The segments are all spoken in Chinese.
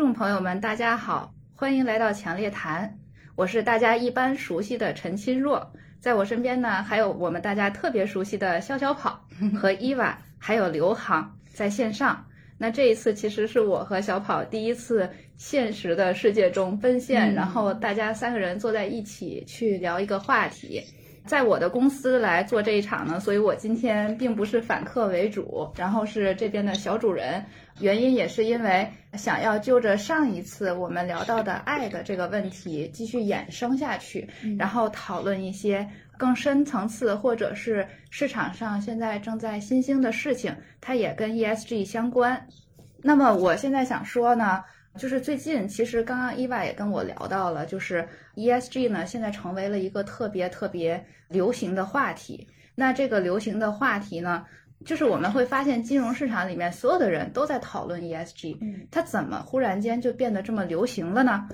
众朋友们，大家好，欢迎来到强烈谈，我是大家一般熟悉的陈钦若，在我身边呢，还有我们大家特别熟悉的潇小跑 和伊娃，还有刘航在线上。那这一次其实是我和小跑第一次现实的世界中奔现，然后大家三个人坐在一起去聊一个话题。在我的公司来做这一场呢，所以我今天并不是反客为主，然后是这边的小主人。原因也是因为想要就着上一次我们聊到的爱的这个问题继续衍生下去，然后讨论一些更深层次或者是市场上现在正在新兴的事情，它也跟 ESG 相关。那么我现在想说呢，就是最近其实刚刚伊娃也跟我聊到了，就是 ESG 呢现在成为了一个特别特别流行的话题。那这个流行的话题呢？就是我们会发现，金融市场里面所有的人都在讨论 ESG，嗯，它怎么忽然间就变得这么流行了呢？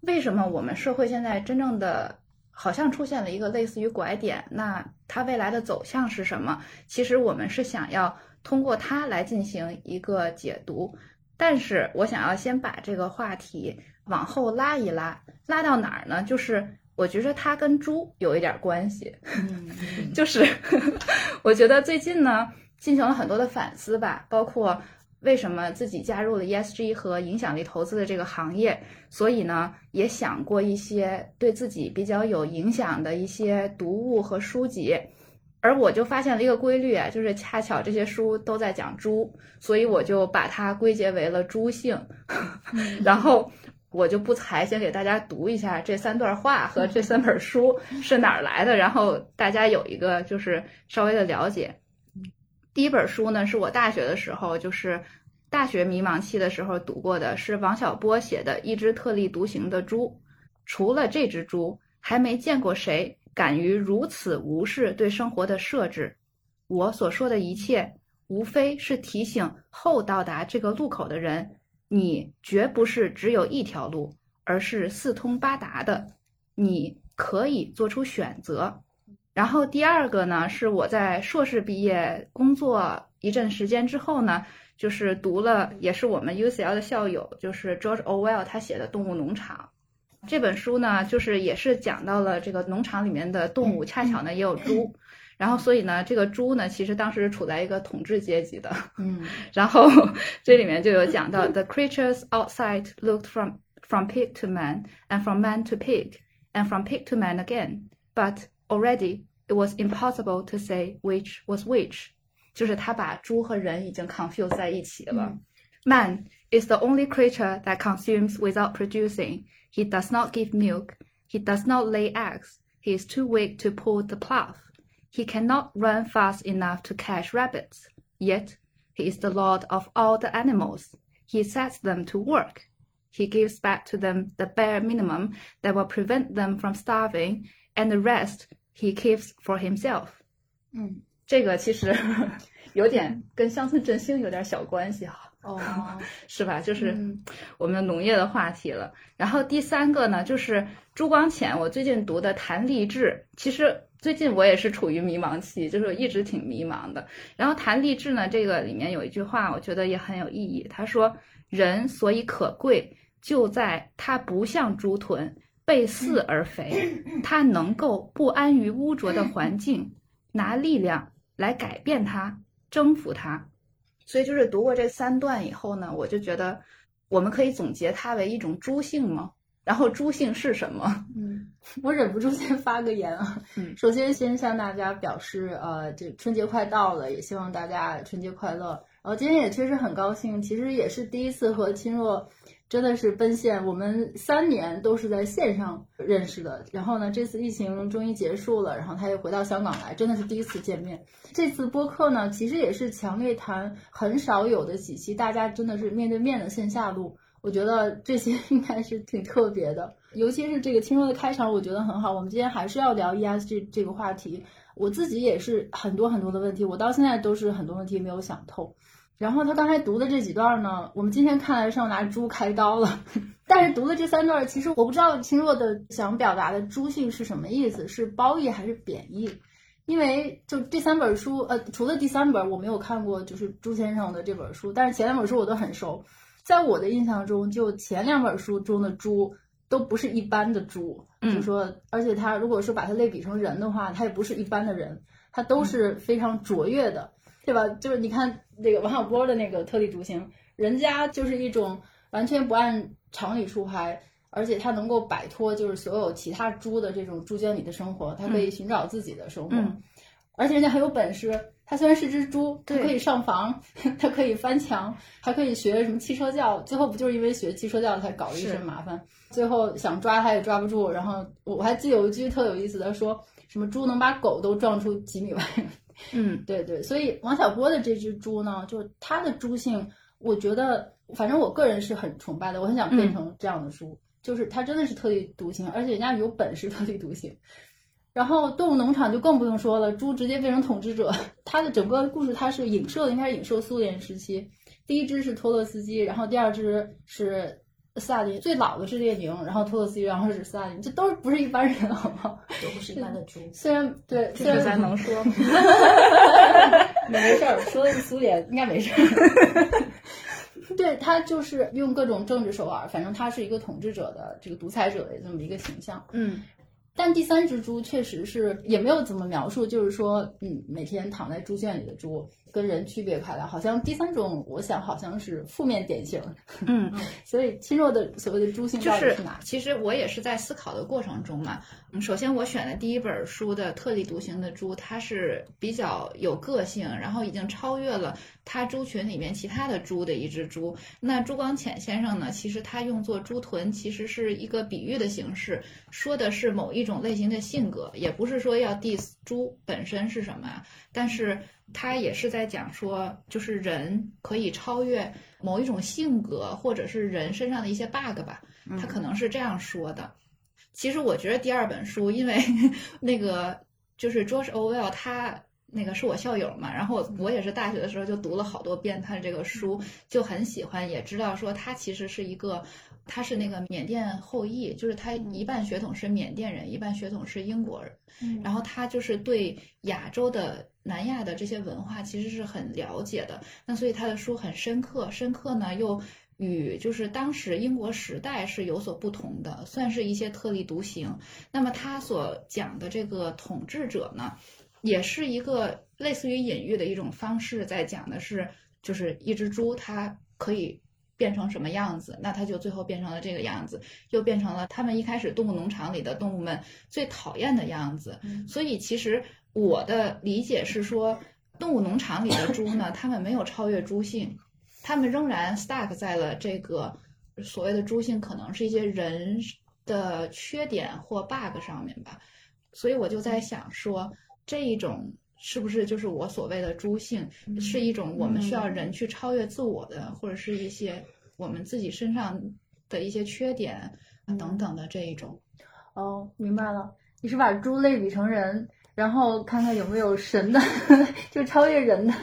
为什么我们社会现在真正的好像出现了一个类似于拐点？那它未来的走向是什么？其实我们是想要通过它来进行一个解读，但是我想要先把这个话题往后拉一拉，拉到哪儿呢？就是我觉着它跟猪有一点关系，就是 我觉得最近呢。进行了很多的反思吧，包括为什么自己加入了 ESG 和影响力投资的这个行业，所以呢，也想过一些对自己比较有影响的一些读物和书籍，而我就发现了一个规律啊，就是恰巧这些书都在讲猪，所以我就把它归结为了猪性，然后我就不才先给大家读一下这三段话和这三本书是哪儿来的，然后大家有一个就是稍微的了解。第一本书呢，是我大学的时候，就是大学迷茫期的时候读过的，是王小波写的《一只特立独行的猪》。除了这只猪，还没见过谁敢于如此无视对生活的设置。我所说的一切，无非是提醒后到达这个路口的人：你绝不是只有一条路，而是四通八达的。你可以做出选择。然后第二个呢，是我在硕士毕业工作一阵时间之后呢，就是读了，也是我们 UCL 的校友，就是 George Orwell 他写的《动物农场》这本书呢，就是也是讲到了这个农场里面的动物，恰巧呢也有猪，然后所以呢，这个猪呢，其实当时处在一个统治阶级的，嗯，然后这里面就有讲到 The creatures outside looked from from pig to man and from man to pig and from pig to man again, but Already, it was impossible to say which was which. 就是他把猪和人已经 confuse 在一起了。Man is the only creature that consumes without producing. He does not give milk. He does not lay eggs. He is too weak to pull the plough. He cannot run fast enough to catch rabbits. Yet, he is the lord of all the animals. He sets them to work. He gives back to them the bare minimum that will prevent them from starving, and the rest He keeps for himself。嗯，这个其实有点跟乡村振兴有点小关系哈。 哦，是吧？就是我们农业的话题了。然后第三个呢，就是朱光潜。我最近读的《谈励志》，其实最近我也是处于迷茫期，就是一直挺迷茫的。然后《谈励志》呢，这个里面有一句话，我觉得也很有意义。他说：“人所以可贵，就在他不像猪豚。”背饲而肥，他能够不安于污浊的环境，拿力量来改变它，征服它。所以，就是读过这三段以后呢，我就觉得我们可以总结它为一种猪性吗？然后，猪性是什么？嗯，我忍不住先发个言啊。嗯，首先先向大家表示，呃，这春节快到了，也希望大家春节快乐。然后今天也确实很高兴，其实也是第一次和亲若。真的是奔现，我们三年都是在线上认识的。然后呢，这次疫情终于结束了，然后他又回到香港来，真的是第一次见面。这次播客呢，其实也是强烈谈很少有的几期，大家真的是面对面的线下录。我觉得这些 应该是挺特别的，尤其是这个轻柔的开场，我觉得很好。我们今天还是要聊 ESG 这个话题，我自己也是很多很多的问题，我到现在都是很多问题没有想透。然后他刚才读的这几段呢，我们今天看来是要拿猪开刀了。但是读的这三段，其实我不知道清若的想表达的猪性是什么意思，是褒义还是贬义？因为就这三本书，呃，除了第三本我没有看过，就是朱先生的这本书，但是前两本书我都很熟。在我的印象中，就前两本书中的猪都不是一般的猪，嗯就说，而且他如果说把他类比成人的话，他也不是一般的人，他都是非常卓越的，对吧？就是你看那个王小波的那个特立独行，人家就是一种完全不按常理出牌。而且他能够摆脱就是所有其他猪的这种猪圈里的生活，他可以寻找自己的生活。嗯而且人家很有本事，它虽然是只猪，它可以上房，它可以翻墙，还可以学什么汽车教。最后不就是因为学汽车教才搞了一身麻烦？最后想抓它也抓不住。然后我我还记得有一句特有意思的说，什么猪能把狗都撞出几米外。嗯 对对，所以王小波的这只猪呢，就是它的猪性，我觉得反正我个人是很崇拜的，我很想变成这样的猪，就是它真的是特立独行，而且人家有本事特立独行。然后动物农场就更不用说了，猪直接变成统治者。它的整个故事它是影射，应该是影射苏联时期。第一只是托洛斯基，然后第二只是斯大林，最老的是列宁，然后托洛斯基，然后是斯大林，这都是不是一般人，好不好？都不是一般的猪。虽然对，这个虽然咱能说吗？没事儿，说的是苏联，应该没事儿。对他就是用各种政治手腕，反正他是一个统治者的这个独裁者的这么一个形象。嗯但第三只猪确实是也没有怎么描述，就是说，嗯，每天躺在猪圈里的猪。跟人区别开来，好像第三种，我想好像是负面典型。嗯，所以亲若的所谓的猪性就是到底是哪？其实我也是在思考的过程中嘛。嗯，首先我选的第一本书的特立独行的猪，它是比较有个性，然后已经超越了它猪群里面其他的猪的一只猪。那朱光潜先生呢，其实他用作猪豚，其实是一个比喻的形式，说的是某一种类型的性格，也不是说要 diss 猪本身是什么啊，但是他也是在讲说，就是人可以超越某一种性格，或者是人身上的一些 bug 吧。他可能是这样说的。其实我觉得第二本书，因为 那个就是 George Orwell，他那个是我校友嘛，然后我也是大学的时候就读了好多遍他的这个书，就很喜欢，也知道说他其实是一个，他是那个缅甸后裔，就是他一半血统是缅甸人，一半血统是英国人，嗯然后他就是对亚洲的南亚的这些文化其实是很了解的，那所以他的书很深刻，深刻呢又与就是当时英国时代是有所不同的，算是一些特立独行。那么他所讲的这个统治者呢，也是一个类似于隐喻的一种方式，在讲的是就是一只猪它可以。变成什么样子，那它就最后变成了这个样子，又变成了他们一开始动物农场里的动物们最讨厌的样子。所以其实我的理解是说，动物农场里的猪呢，它们没有超越猪性，它们仍然 stuck 在了这个所谓的猪性，可能是一些人的缺点或 bug 上面吧。所以我就在想说，这一种是不是就是我所谓的猪性，是一种我们需要人去超越自我的，或者是一些我们自己身上的一些缺点等等的这一种。哦，明白了，你是把猪类比成人，然后看看有没有神的，就超越人的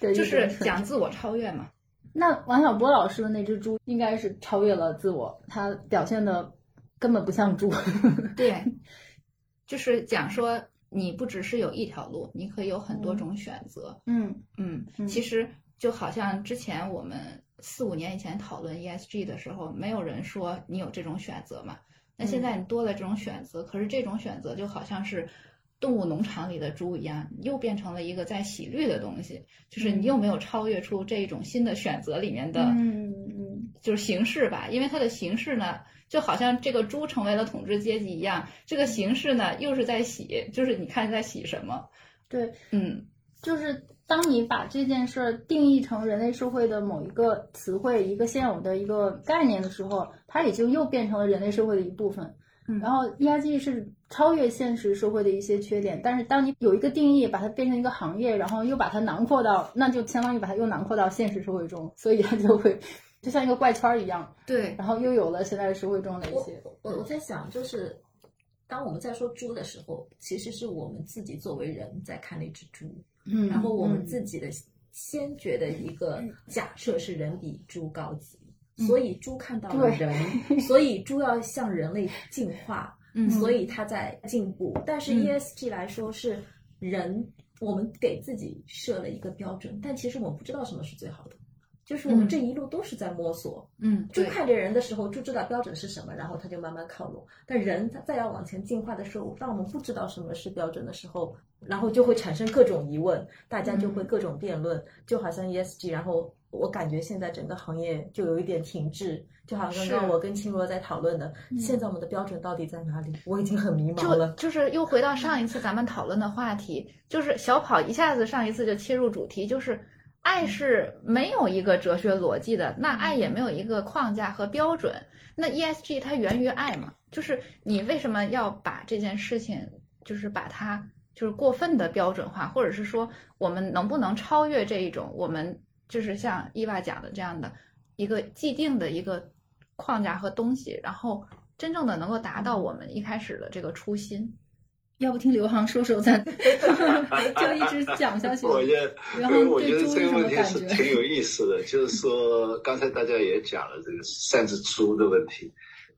对就是讲自我超越嘛。那王小波老师的那只猪应该是超越了自我，它表现的根本不像猪。对，就是讲说你不只是有一条路，你可以有很多种选择。嗯嗯，嗯其实就好像之前我们四五年以前讨论 ESG 的时候，没有人说你有这种选择嘛。那现在你多了这种选择，可是这种选择就好像是动物农场里的猪一样，又变成了一个在洗绿的东西，就是你又没有超越出这一种新的选择里面的，嗯嗯就是形式吧，因为它的形式呢，就好像这个猪成为了统治阶级一样，这个形式呢又是在洗，就是你看在洗什么？对，嗯，就是当你把这件事儿定义成人类社会的某一个词汇、一个现有的一个概念的时候，它也就又变成了人类社会的一部分。嗯然后 ERG 是超越现实社会的一些缺点，但是当你有一个定义，把它变成一个行业，然后又把它囊括到，那就相当于把它又囊括到现实社会中，所以它就会就像一个怪圈儿一样，对，然后又有了现在社会中的一些。我我在想，就是当我们在说猪的时候，其实是我们自己作为人在看那只猪，嗯然后我们嗯自己的先觉的一个假设是人比猪高级，嗯所以猪看到了对人，所以猪要向人类进化，嗯所以它在进步。但是嗯 ESG 来说是人，我们给自己设了一个标准，但其实我们不知道什么是最好的。就是我们这一路都是在摸索。嗯，猪看着人的时候，猪知道标准是什么，然后它就慢慢靠拢。但人他再要往前进化的时候，当我们不知道什么是标准的时候，然后就会产生各种疑问，大家就会各种辩论，就好像 ESG，然后我感觉现在整个行业就有一点停滞。就好像刚刚我跟青罗在讨论的，现在我们的标准到底在哪里？我已经很迷茫了。就是又回到上一次咱们讨论的话题，就是小跑一下子上一次就切入主题，就是爱是没有一个哲学逻辑的，那爱也没有一个框架和标准。那 ESG 它源于爱嘛？就是你为什么要把这件事情，就是把它就是过分的标准化，或者是说我们能不能超越这一种我们就是像伊娃讲的这样的一个既定的一个。框架和东西，然后真正的能够达到我们一开始的这个初心。要不听刘航说说，咱就一直讲下去。我觉得，我觉得这个问题是挺有意思的。就是说，刚才大家也讲了这个三只猪的问题，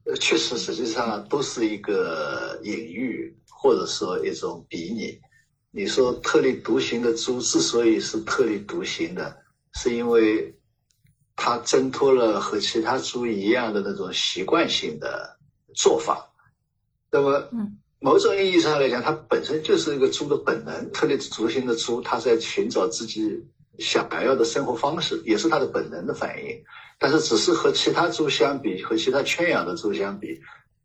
呃，确实实际上都是一个隐喻，或者说一种比拟。你说特立独行的猪之所以是特立独行的，是因为。它挣脱了和其他猪一样的那种习惯性的做法，那么，某种意义上来讲，它本身就是一个猪的本能。特立独行的猪，它在寻找自己想要的生活方式，也是它的本能的反应。但是，只是和其他猪相比，和其他圈养的猪相比，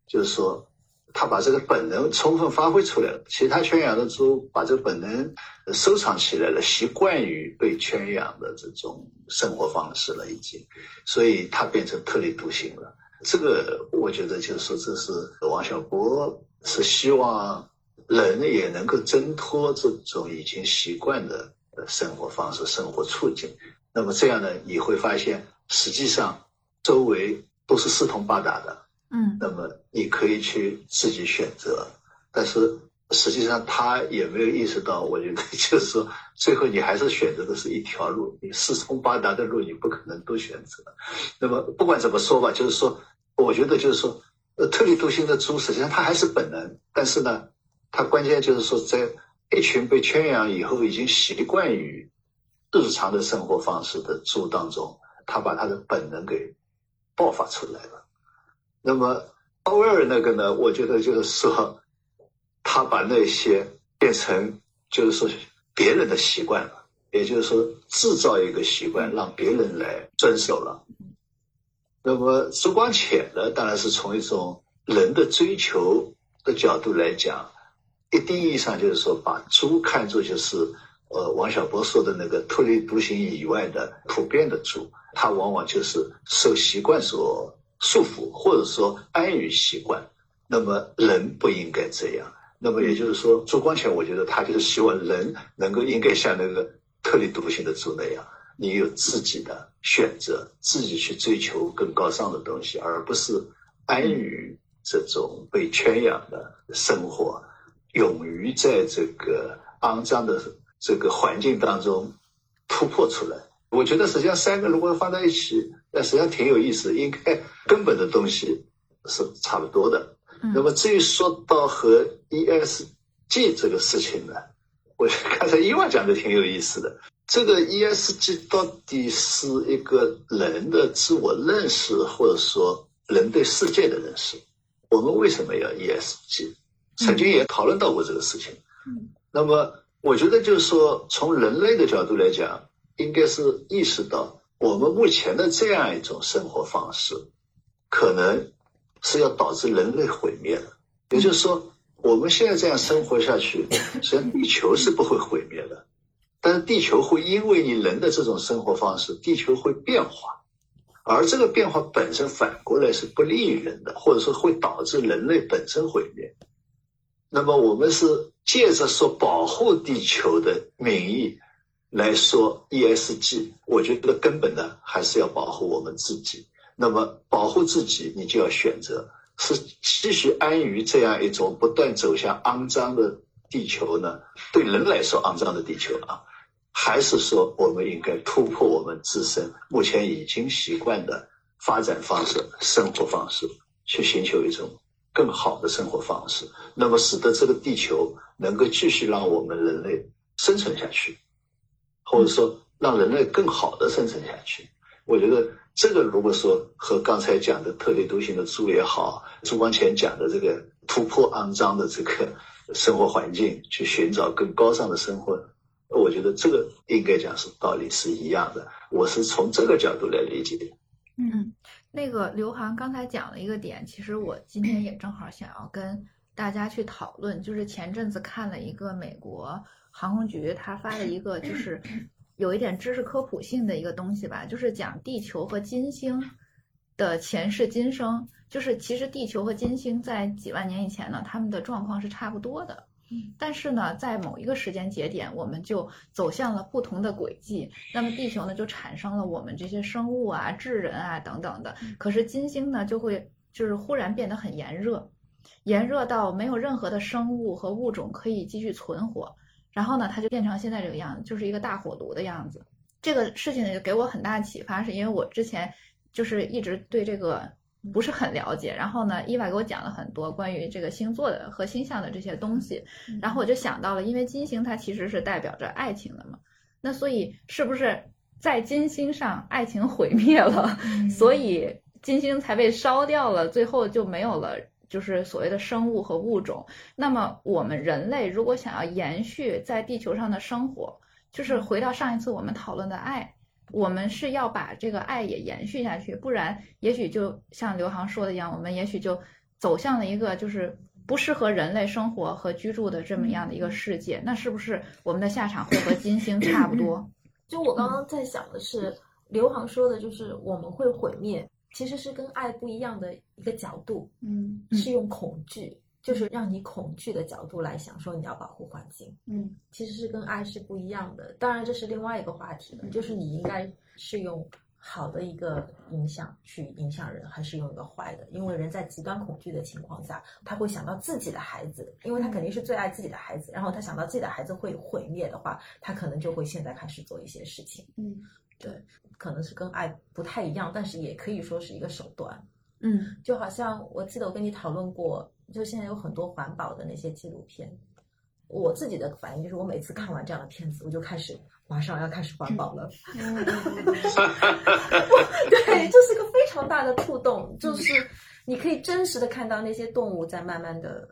就是说。他把这个本能充分发挥出来了，其他圈养的猪把这个本能收藏起来了，习惯于被圈养的这种生活方式了，已经，所以它变成特立独行了。这个我觉得就是说，这是王小波是希望人也能够挣脱这种已经习惯的生活方式、生活处境。那么这样呢，你会发现，实际上周围都是四通八达的。嗯，那么你可以去自己选择，但是实际上他也没有意识到，我觉得就是说，最后你还是选择的是一条路，你四通八达的路你不可能都选择。那么不管怎么说吧，就是说，我觉得就是说，呃，特立独行的猪实际上它还是本能，但是呢，它关键就是说，在一群被圈养以后，已经习惯于日常的生活方式的猪当中，它把它的本能给爆发出来了。那么奥威尔那个呢？我觉得就是说，他把那些变成就是说别人的习惯了，也就是说制造一个习惯，让别人来遵守了。那么朱光潜呢，当然是从一种人的追求的角度来讲，一定意义上就是说，把猪看作就是呃王小波说的那个特立独行以外的普遍的猪，它往往就是受习惯所。束缚或者说安于习惯，那么人不应该这样。那么也就是说，朱光潜，我觉得他就是希望人能够应该像那个特立独行的猪那样，你有自己的选择，自己去追求更高尚的东西，而不是安于这种被圈养的生活，勇于在这个肮脏的这个环境当中突破出来。我觉得实际上三个如果放在一起，那实际上挺有意思。应该根本的东西是差不多的。那么至于说到和 ESG 这个事情呢，我 刚才伊万讲的挺有意思的。这个 ESG 到底是一个人的自我认识，或者说人对世界的认识？我们为什么要 ESG？曾经也讨论到过这个事情。那么我觉得就是说，从人类的角度来讲。应该是意识到，我们目前的这样一种生活方式，可能是要导致人类毁灭的。也就是说，我们现在这样生活下去，实际上地球是不会毁灭的，但是地球会因为你人的这种生活方式，地球会变化，而这个变化本身反过来是不利于人的，或者说会导致人类本身毁灭。那么，我们是借着说保护地球的名义。来说 ESG，我觉得根本呢还是要保护我们自己。那么保护自己，你就要选择是继续安于这样一种不断走向肮脏的地球呢？对人来说肮脏的地球啊，还是说我们应该突破我们自身目前已经习惯的发展方式、生活方式，去寻求一种更好的生活方式？那么使得这个地球能够继续让我们人类生存下去。或者说，让人类更好的生存下去。我觉得这个如果说和刚才讲的特立独行的猪也好，朱光潜讲的这个突破肮脏的这个生活环境，去寻找更高尚的生活，我觉得这个应该讲是道理是一样的。我是从这个角度来理解的。嗯，那个刘航刚才讲了一个点，其实我今天也正好想要跟大家去讨论，就是前阵子看了一个美国航空局他发了一个，就是有一点知识科普性的一个东西吧，就是讲地球和金星的前世今生，就是其实地球和金星在几万年以前呢，他们的状况是差不多的。但是呢，在某一个时间节点，我们就走向了不同的轨迹。那么地球呢，就产生了我们这些生物啊、智人啊等等的。可是金星呢，就会就是忽然变得很炎热，炎热到没有任何的生物和物种可以继续存活。然后呢，它就变成现在这个样子，就是一个大火炉的样子。这个事情呢，就给我很大的启发，是因为我之前就是一直对这个。不是很了解，然后呢，伊娃给我讲了很多关于这个星座的和星象的这些东西，然后我就想到了，因为金星它其实是代表着爱情的嘛，那所以是不是在金星上爱情毁灭了，所以金星才被烧掉了，最后就没有了，就是所谓的生物和物种。那么我们人类如果想要延续在地球上的生活，就是回到上一次我们讨论的爱。我们是要把这个爱也延续下去，不然也许就像刘航说的一样，我们也许就走向了一个就是不适合人类生活和居住的这么样的一个世界。那是不是我们的下场会和金星差不多？就我刚刚在想的是，刘航说的就是我们会毁灭，其实是跟爱不一样的一个角度，嗯，是用恐惧。就是让你恐惧的角度来想，说你要保护环境，嗯，其实是跟爱是不一样的。当然，这是另外一个话题了，就是你应该是用好的一个影响去影响人，还是用一个坏的？因为人在极端恐惧的情况下，他会想到自己的孩子，因为他肯定是最爱自己的孩子。然后他想到自己的孩子会毁灭的话，他可能就会现在开始做一些事情。嗯，对，可能是跟爱不太一样，但是也可以说是一个手段。嗯，就好像我记得我跟你讨论过。就现在有很多环保的那些纪录片，我自己的反应就是，我每次看完这样的片子，我就开始马上要开始环保了。对，这是个非常大的触动，就是你可以真实的看到那些动物在慢慢的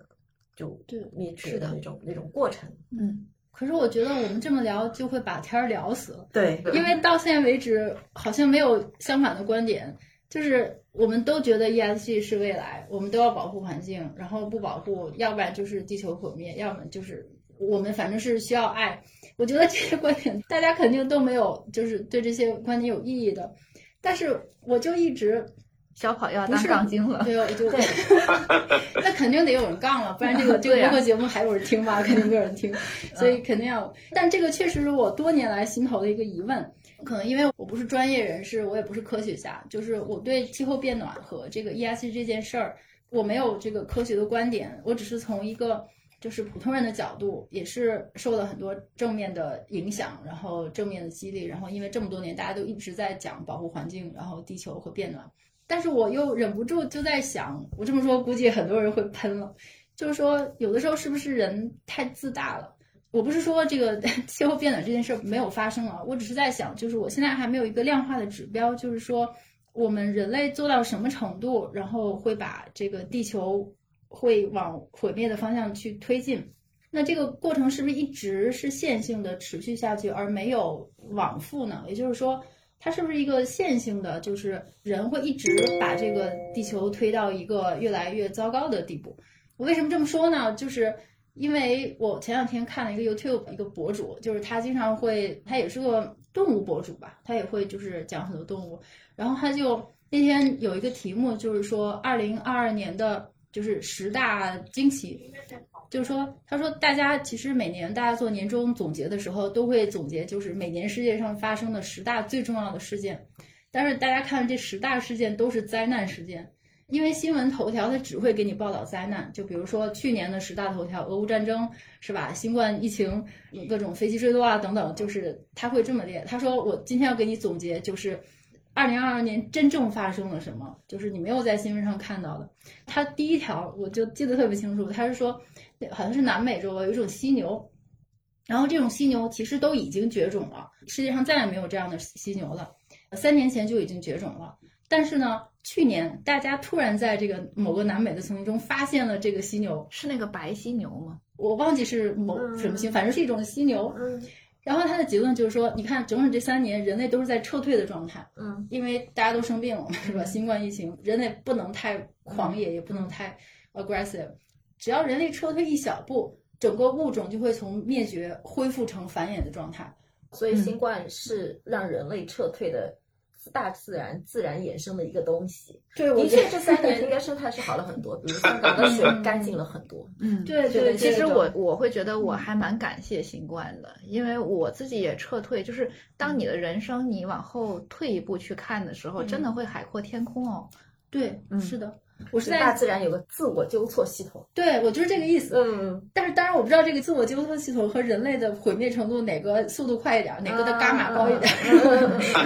就灭绝的那种那种过程。嗯，可是我觉得我们这么聊就会把天儿聊死了。对，因为到现在为止好像没有相反的观点。就是我们都觉得 ESG 是未来，我们都要保护环境，然后不保护，要不然就是地球毁灭，要么就是我们反正是需要爱。我觉得这些观点大家肯定都没有，就是对这些观点有意义的。但是我就一直小跑要当杠精了，对，我就 那肯定得有人杠了，不然这个 这个播客节目还有人听吗？肯定没有人听，所以肯定要。但这个确实是我多年来心头的一个疑问。可能因为我不是专业人士，我也不是科学家，就是我对气候变暖和这个 ESG 这件事儿，我没有这个科学的观点，我只是从一个就是普通人的角度，也是受了很多正面的影响，然后正面的激励，然后因为这么多年大家都一直在讲保护环境，然后地球和变暖，但是我又忍不住就在想，我这么说估计很多人会喷了，就是说有的时候是不是人太自大了？我不是说这个 气候变暖这件事没有发生啊，我只是在想，就是我现在还没有一个量化的指标，就是说我们人类做到什么程度，然后会把这个地球会往毁灭的方向去推进。那这个过程是不是一直是线性的持续下去，而没有往复呢？也就是说，它是不是一个线性的，就是人会一直把这个地球推到一个越来越糟糕的地步？我为什么这么说呢？就是。因为我前两天看了一个 YouTube 一个博主，就是他经常会，他也是个动物博主吧，他也会就是讲很多动物。然后他就那天有一个题目，就是说二零二二年的就是十大惊喜，就是说他说大家其实每年大家做年终总结的时候，都会总结就是每年世界上发生的十大最重要的事件，但是大家看这十大事件都是灾难事件。因为新闻头条它只会给你报道灾难，就比如说去年的十大头条，俄乌战争是吧？新冠疫情，各种飞机坠落啊等等，就是他会这么列。他说我今天要给你总结，就是二零二二年真正发生了什么，就是你没有在新闻上看到的。他第一条我就记得特别清楚，他是说好像是南美洲有一种犀牛，然后这种犀牛其实都已经绝种了，世界上再也没有这样的犀牛了。三年前就已经绝种了。但是呢，去年大家突然在这个某个南美的丛林中发现了这个犀牛，是那个白犀牛吗？我忘记是某嗯什么犀，反正是一种犀牛。嗯然后他的结论就是说，你看，整整这三年，人类都是在撤退的状态，嗯因为大家都生病了嘛，是吧？新冠疫情，人类不能太狂野，也不能太 aggressive。只要人类撤退一小步，整个物种就会从灭绝恢复成繁衍的状态。所以新冠是让人类撤退的大自然自然衍生的一个东西。对，的确，这三年 应该生态是好了很多，比如香港的水干净了很多。嗯，对觉得对，其实我我会觉得我还蛮感谢新冠的，因为我自己也撤退。就是当你的人生你往后退一步去看的时候，真的会海阔天空哦。对，嗯是的，我是在大自然有个自我纠错系统。对我就是这个意思。嗯，但是当然我不知道这个自我纠错系统和人类的毁灭程度哪个速度快一点，哪个的伽马高一点。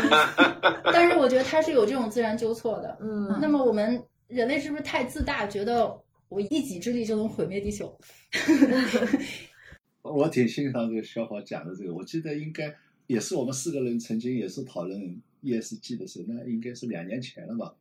但是我觉得它是有这种自然纠错的。嗯那么我们人类是不是太自大，觉得我一己之力就能毁灭地球？我挺欣赏这个小伙讲的这个，我记得应该也是我们四个人曾经也是讨论 ESG 的时候，那应该是两年前了吧。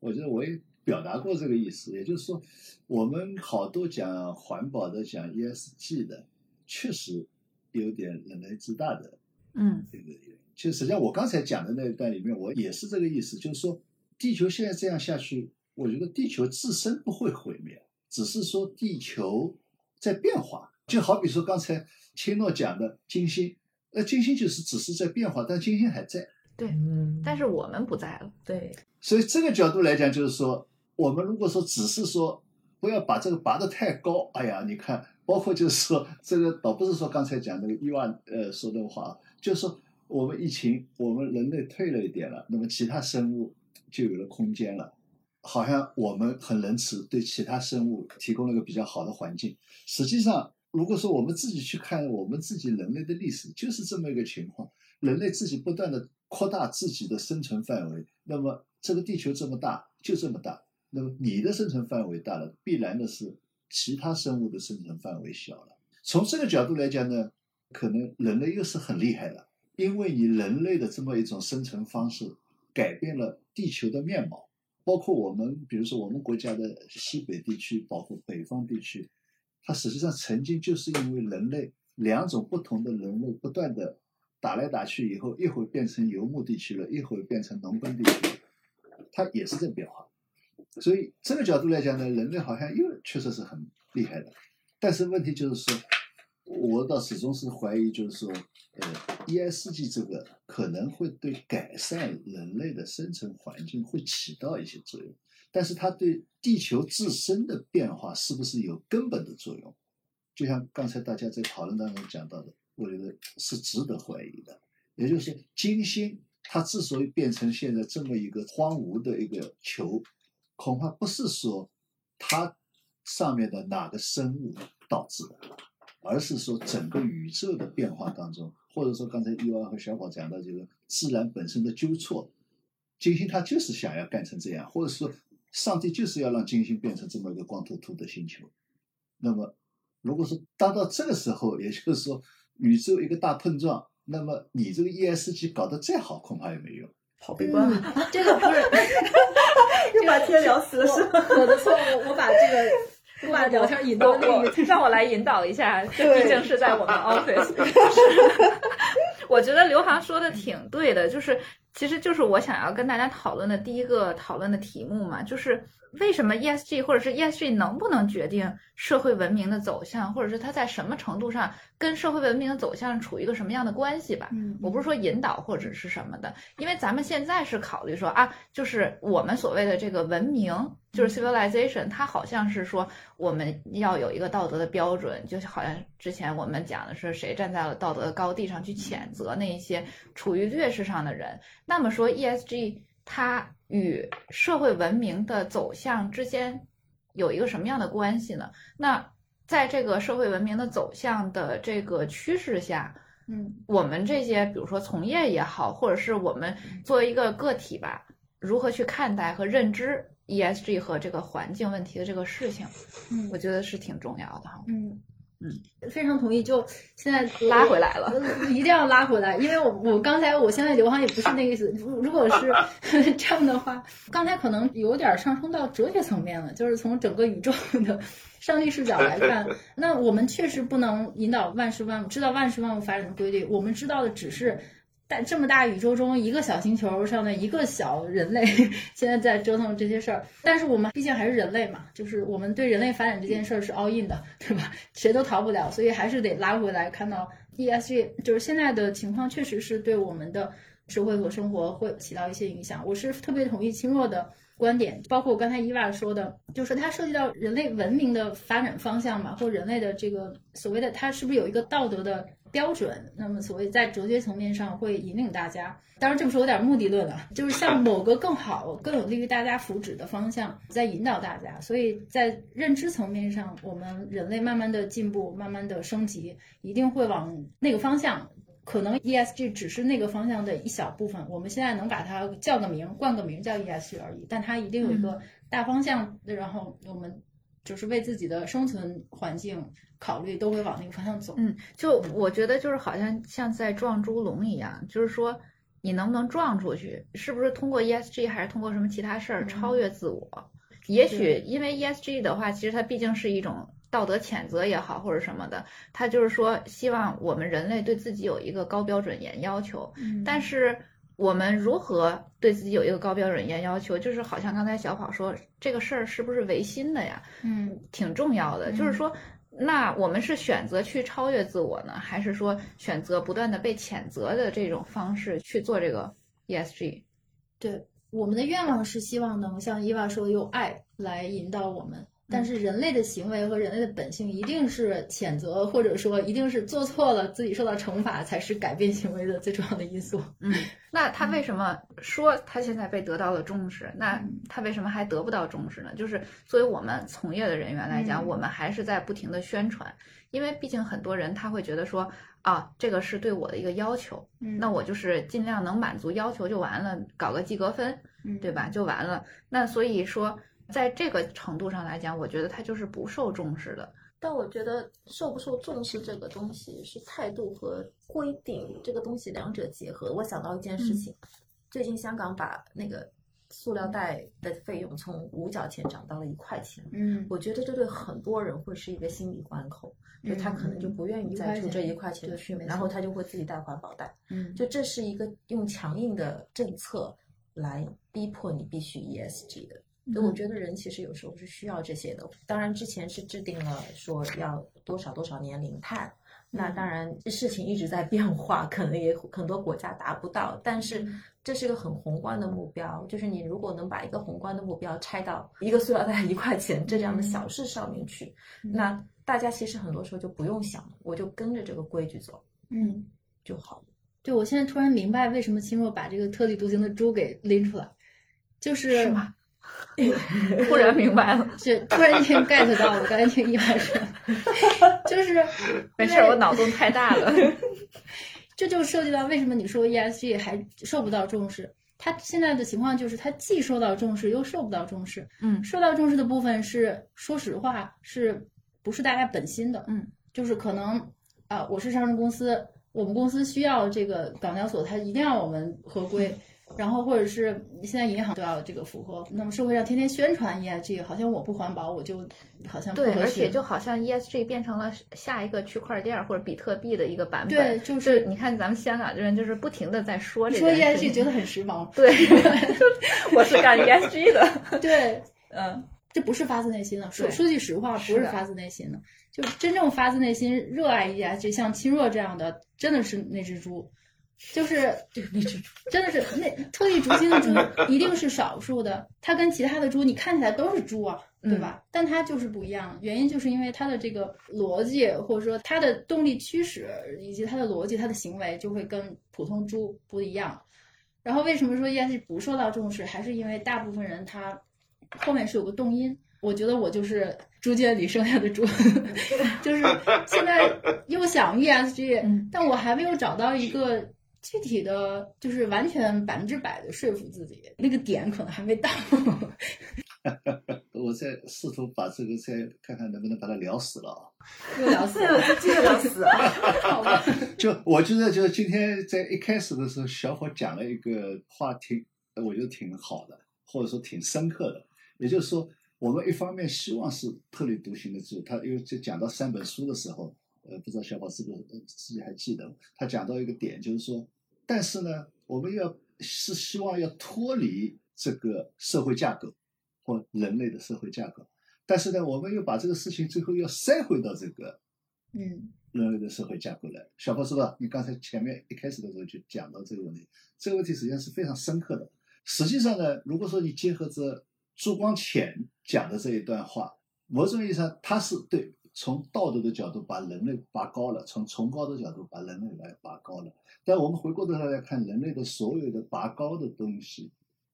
我觉得我也表达过这个意思，也就是说，我们好多讲环保的、讲 ESG 的，确实有点人类自大的嗯这个原因。其实实际上我刚才讲的那一段里面，我也是这个意思，就是说，地球现在这样下去，我觉得地球自身不会毁灭，只是说地球在变化。就好比说刚才青诺讲的金星，那，金星就是只是在变化，但金星还在。对，嗯但是我们不在了。对，所以这个角度来讲，就是说，我们如果说只是说不要把这个拔得太高，哎呀，你看，包括就是说，这个倒不是说刚才讲那个伊万呃说的话，就是说我们疫情，我们人类退了一点了，那么其他生物就有了空间了，好像我们很仁慈，对其他生物提供了一个比较好的环境。实际上，如果说我们自己去看我们自己人类的历史，就是这么一个情况。人类自己不断的扩大自己的生存范围，那么这个地球这么大，就这么大，那么你的生存范围大了，必然的是其他生物的生存范围小了。从这个角度来讲呢，可能人类又是很厉害的，因为你人类的这么一种生存方式，改变了地球的面貌，包括我们，比如说我们国家的西北地区，包括北方地区，它实际上曾经就是因为人类两种不同的人类不断的打来打去以后，一会儿变成游牧地区了，一会儿变成农耕地区，它也是在变化。所以这个角度来讲呢，人类好像又确实是很厉害的。但是问题就是说，我倒始终是怀疑，就是说，呃，ESG 这个可能会对改善人类的生存环境会起到一些作用，但是它对地球自身的变化是不是有根本的作用？就像刚才大家在讨论当中讲到的，我觉得是值得怀疑的。也就是说，金星它之所以变成现在这么一个荒芜的一个球，恐怕不是说它上面的哪个生物导致的，而是说整个宇宙的变化当中，或者说刚才伊娃和小宝讲到这个自然本身的纠错，金星它就是想要干成这样，或者说上帝就是要让金星变成这么一个光秃秃的星球。那么，如果说当到这个时候，也就是说宇宙一个大碰撞，那么你这个 ESG 搞得再好，恐怕也没用。好悲观啊！嗯，这个不是 又把天聊死了是吗？我的错，我我把这个 我把聊天引导我另一个。让我来引导一下，这毕竟是在我们 office。我觉得刘航说的挺对的，就是其实就是我想要跟大家讨论的第一个讨论的题目嘛，就是为什么 ESG 或者是 ESG 能不能决定社会文明的走向，或者是它在什么程度上跟社会文明的走向处于一个什么样的关系吧？嗯我不是说引导或者是什么的，因为咱们现在是考虑说啊，就是我们所谓的这个文明，就是 civilization，它好像是说我们要有一个道德的标准，就好像之前我们讲的是谁站在了道德的高地上去谴责那一些处于劣势上的人。那么说 ESG 它与社会文明的走向之间有一个什么样的关系呢？那在这个社会文明的走向的这个趋势下，嗯我们这些，比如说从业也好，或者是我们作为一个个体吧，如何去看待和认知 ESG 和这个环境问题的这个事情，嗯我觉得是挺重要的哈。嗯，嗯，非常同意。就现在拉回来了，一定要拉回来，因为我我刚才我现在刘航也不是那个意思。如如果是 这样的话，刚才可能有点上升到哲学层面了，就是从整个宇宙的上帝视角来看，那我们确实不能引导万事万物，知道万事万物发展的规律，我们知道的只是。在这么大宇宙中，一个小星球上的一个小人类，现在在折腾这些事儿。但是我们毕竟还是人类嘛，就是我们对人类发展这件事儿是 all in 的，对吧？谁都逃不了，所以还是得拉回来看到 ESG，就是现在的情况确实是对我们的社会和生活会起到一些影响。我是特别同意清若的观点，包括我刚才伊娃说的，就是它涉及到人类文明的发展方向嘛，或人类的这个所谓的它是不是有一个道德的。标准，那么所谓在哲学层面上会引领大家，当然这么说有点目的论了，就是向某个更好、更有利于大家福祉的方向在引导大家。所以在认知层面上，我们人类慢慢的进步、慢慢的升级，一定会往那个方向。可能 ESG 只是那个方向的一小部分，我们现在能把它叫个名、冠个名叫 ESG 而已，但它一定有一个大方向。然后我们就是为自己的生存环境。考虑都会往那个方向走。嗯，就我觉得就是好像像在撞猪笼一样，就是说你能不能撞出去，是不是通过 ESG 还是通过什么其他事儿超越自我？也许因为 ESG 的话，其实它毕竟是一种道德谴责也好，或者什么的，他就是说希望我们人类对自己有一个高标准严要求。嗯但是我们如何对自己有一个高标准严要求，就是好像刚才小跑说这个事儿是不是违心的呀？嗯，挺重要的，就是说。那我们是选择去超越自我呢，还是说选择不断的被谴责的这种方式去做这个 ESG？对，我们的愿望是希望能像伊娃说，用爱来引导我们。但是人类的行为和人类的本性一定是谴责，或者说一定是做错了自己受到惩罚，才是改变行为的最重要的因素。嗯，那他为什么说他现在被得到了重视？那他为什么还得不到重视呢？就是作为我们从业的人员来讲，我们还是在不停的宣传，因为毕竟很多人他会觉得说啊，这个是对我的一个要求，那我就是尽量能满足要求就完了，搞个及格分，对吧？就完了。那所以说。在这个程度上来讲，我觉得他就是不受重视的。但我觉得受不受重视这个东西是态度和规定这个东西两者结合。我想到一件事情，最近香港把那个塑料袋的费用从五角钱涨到了一块钱。嗯，我觉得这对很多人会是一个心理关口，就他可能就不愿意再出这一块钱去，然后他就会自己带环保袋。嗯，就这是一个用强硬的政策来逼迫你必须 ESG 的。所以我觉得人其实有时候是需要这些的。当然之前是制定了说要多少多少年零碳，那当然事情一直在变化，可能也很多国家达不到。但是这是个很宏观的目标，就是你如果能把一个宏观的目标拆到一个塑料袋一块钱这样的小事上面去，那大家其实很多时候就不用想了，我就跟着这个规矩走，嗯，就好了。对，我现在突然明白为什么清若把这个特立独行的猪给拎出来，就是是吗？突然明白了，是突然间 get 到了。刚才听一般说，就是没事，我脑洞太大了。这就涉及到为什么你说 ESG 还受不到重视？它现在的情况就是，它既受到重视，又受不到重视。嗯，受到重视的部分是，说实话，是不是大家本心的？嗯，就是可能啊，我是上市公司，我们公司需要这个港交所，它一定要我们合规。然后，或者是现在银行都要这个符合，那么社会上天天宣传 ESG，好像我不环保，我就好像对，而且就好像 ESG 变成了下一个区块链或者比特币的一个版本。对，就是你看咱们香港这人就是不停的在说这说 ESG 觉得很时髦。对，我是干 ESG 的。对，嗯，这不是发自内心的。说说句实话，不是发自内心的，就真正发自内心热爱 ESG，像亲若这样的，真的是那只猪。就是 那只猪，真的是那特立独行的猪，一定是少数的。它跟其他的猪，你看起来都是猪啊，对吧？但它就是不一样，原因就是因为它的这个逻辑，或者说它的动力驱使，以及它的逻辑、它的行为，就会跟普通猪不一样。然后为什么说 ESG 不受到重视，还是因为大部分人他后面是有个动因。我觉得我就是猪圈里剩下的猪，就是现在又想 ESG，但我还没有找到一个。具体的就是完全百分之百的说服自己，那个点可能还没到。我在试图把这个再看看能不能把它聊死了啊。又聊死这了。个这个要死啊！好吧，就我觉得，就是今天在一开始的时候，小伙讲了一个话挺，我觉得挺好的，或者说挺深刻的。也就是说，我们一方面希望是特立独行的自由，他因为就讲到三本书的时候，呃，不知道小宝是不是呃自己还记得，他讲到一个点，就是说，但是呢，我们要是希望要脱离这个社会架构或人类的社会架构，但是呢，我们又把这个事情最后要塞回到这个嗯人类的社会架构来。小波是吧？你刚才前面一开始的时候就讲到这个问题，这个问题实际上是非常深刻的。实际上呢，如果说你结合着朱光潜讲的这一段话，某种意义上他是对从道德的角度把人类拔高了，从崇高的角度把人类来拔高了。但我们回过头来看，人类的所有的拔高的东西，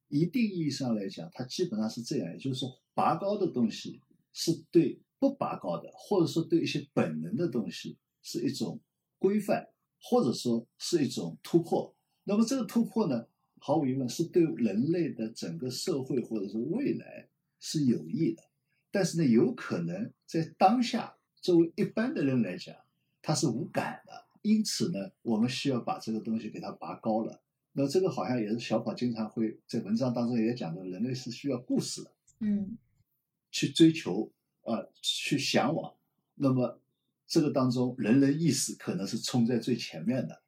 一定意义上来讲，它基本上是这样，也就是说，拔高的东西是对不拔高的，或者说对一些本能的东西是一种规范，或者说是一种突破。那么这个突破呢，毫无疑问是对人类的整个社会或者是未来是有益的。但是呢，有可能在当下，作为一般的人来讲，他是无感的。因此呢，我们需要把这个东西给它拔高了。那这个好像也是小宝经常会在文章当中也讲的，人类是需要故事的。嗯去追求啊、呃去向往。那么这个当中，人人意识可能是冲在最前面的，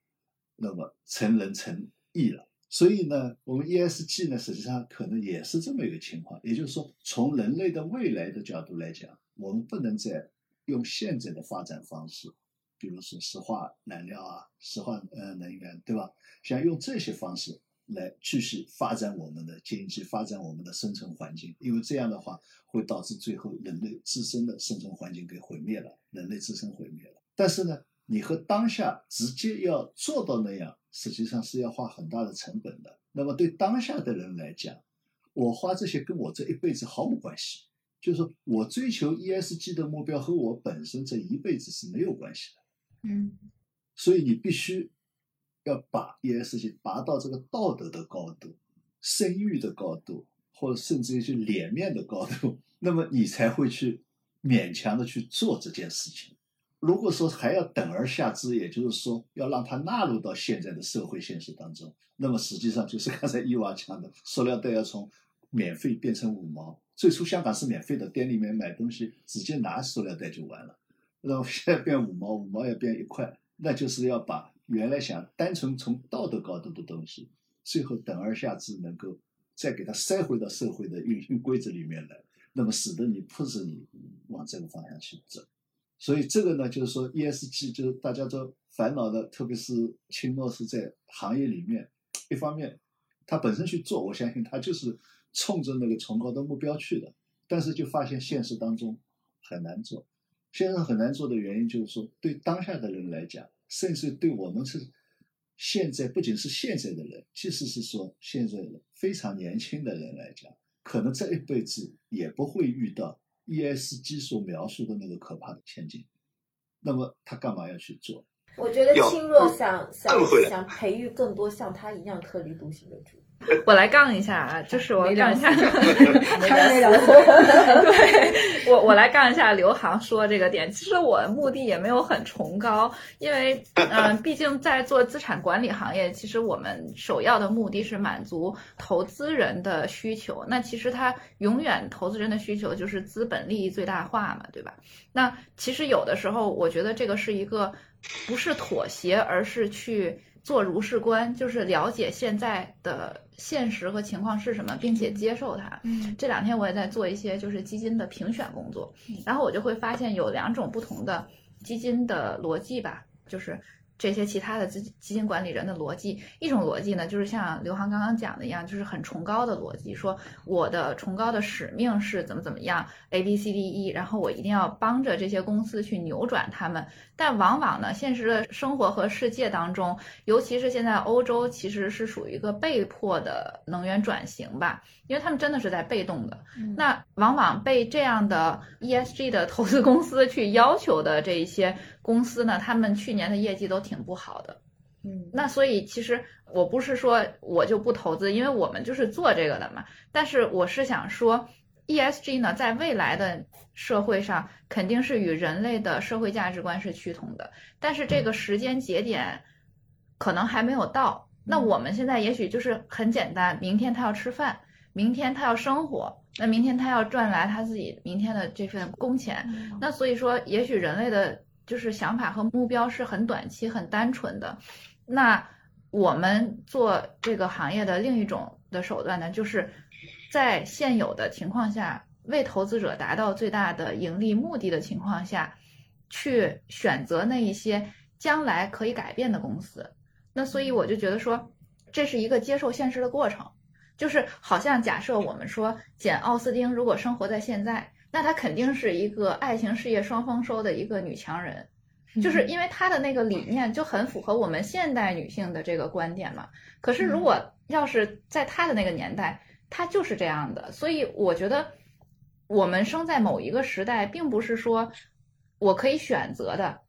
那么成人成义了。所以呢，我们 ESG 呢，实际上可能也是这么一个情况。也就是说，从人类的未来的角度来讲，我们不能再用现在的发展方式，比如说石化燃料啊、石化呃能源，对吧？想用这些方式来继续发展我们的经济，发展我们的生存环境，因为这样的话会导致最后人类自身的生存环境给毁灭了，人类自身毁灭了。但是呢，你和当下直接要做到那样，实际上是要花很大的成本的。那么对当下的人来讲，我花这些跟我这一辈子毫无关系，就是说我追求 ESG 的目标和我本身这一辈子是没有关系的。嗯所以你必须要把 ESG 拔到这个道德的高度、声誉的高度，或者甚至于去脸面的高度，那么你才会去勉强的去做这件事情。如果说还要等而下之，也就是说要让它纳入到现在的社会现实当中，那么实际上就是刚才伊娃讲的，塑料袋要从免费变成五毛。最初香港是免费的，店里面买东西直接拿塑料袋就完了。那么现在变五毛，五毛要变一块，那就是要把原来想单纯从道德高度的东西，最后等而下之，能够再给它塞回到社会的运行规则里面来，那么使得你迫使你往这个方向去走。所以这个呢，就是说 ESG 就是大家都烦恼的，特别是青诺是在行业里面，一方面他本身去做，我相信他就是冲着那个崇高的目标去的，但是就发现现实当中很难做。现在很难做的原因就是说，对当下的人来讲，甚至对我们是现在不仅是现在的人，即使是说现在的非常年轻的人来讲，可能这一辈子也不会遇到 ESG 所描述的那个可怕的前景。那么他干嘛要去做？我觉得清若想想想培育更多像他一样特立独行的主。我来杠一下啊，就是我杠一下，没聊对我我来杠一下刘航说这个点。其实我目的也没有很崇高，因为嗯、呃毕竟在做资产管理行业，其实我们首要的目的是满足投资人的需求。那其实他永远投资人的需求就是资本利益最大化嘛，对吧？那其实有的时候，我觉得这个是一个不是妥协，而是去做如是观，就是了解现在的现实和情况是什么，并且接受它。嗯。这两天我也在做一些就是基金的评选工作，然后我就会发现有两种不同的基金的逻辑吧，就是这些其他的基基金管理人的逻辑。一种逻辑呢，就是像刘航刚刚讲的一样，就是很崇高的逻辑，说我的崇高的使命是怎么怎么样，A B C D E，然后我一定要帮着这些公司去扭转他们。但往往呢，现实的生活和世界当中，尤其是现在欧洲，其实是属于一个被迫的能源转型吧，因为他们真的是在被动的。嗯那往往被这样的 ESG 的投资公司去要求的这一些公司呢，他们去年的业绩都挺不好的。嗯，那所以其实我不是说我就不投资，因为我们就是做这个的嘛。但是我是想说，ESG 呢，在未来的社会上肯定是与人类的社会价值观是趋同的，但是这个时间节点可能还没有到。那我们现在也许就是很简单，明天他要吃饭，明天他要生活，那明天他要赚来他自己明天的这份工钱。那所以说，也许人类的就是想法和目标是很短期、很单纯的。那我们做这个行业的另一种的手段呢，就是在现有的情况下，为投资者达到最大的盈利目的的情况下，去选择那一些将来可以改变的公司。那所以我就觉得说，这是一个接受现实的过程，就是好像假设我们说简奥斯汀如果生活在现在，那她肯定是一个爱情事业双丰收的一个女强人，就是因为她的那个理念就很符合我们现代女性的这个观点嘛。可是如果要是在她的那个年代，她就是这样的，所以我觉得我们生在某一个时代，并不是说我可以选择的。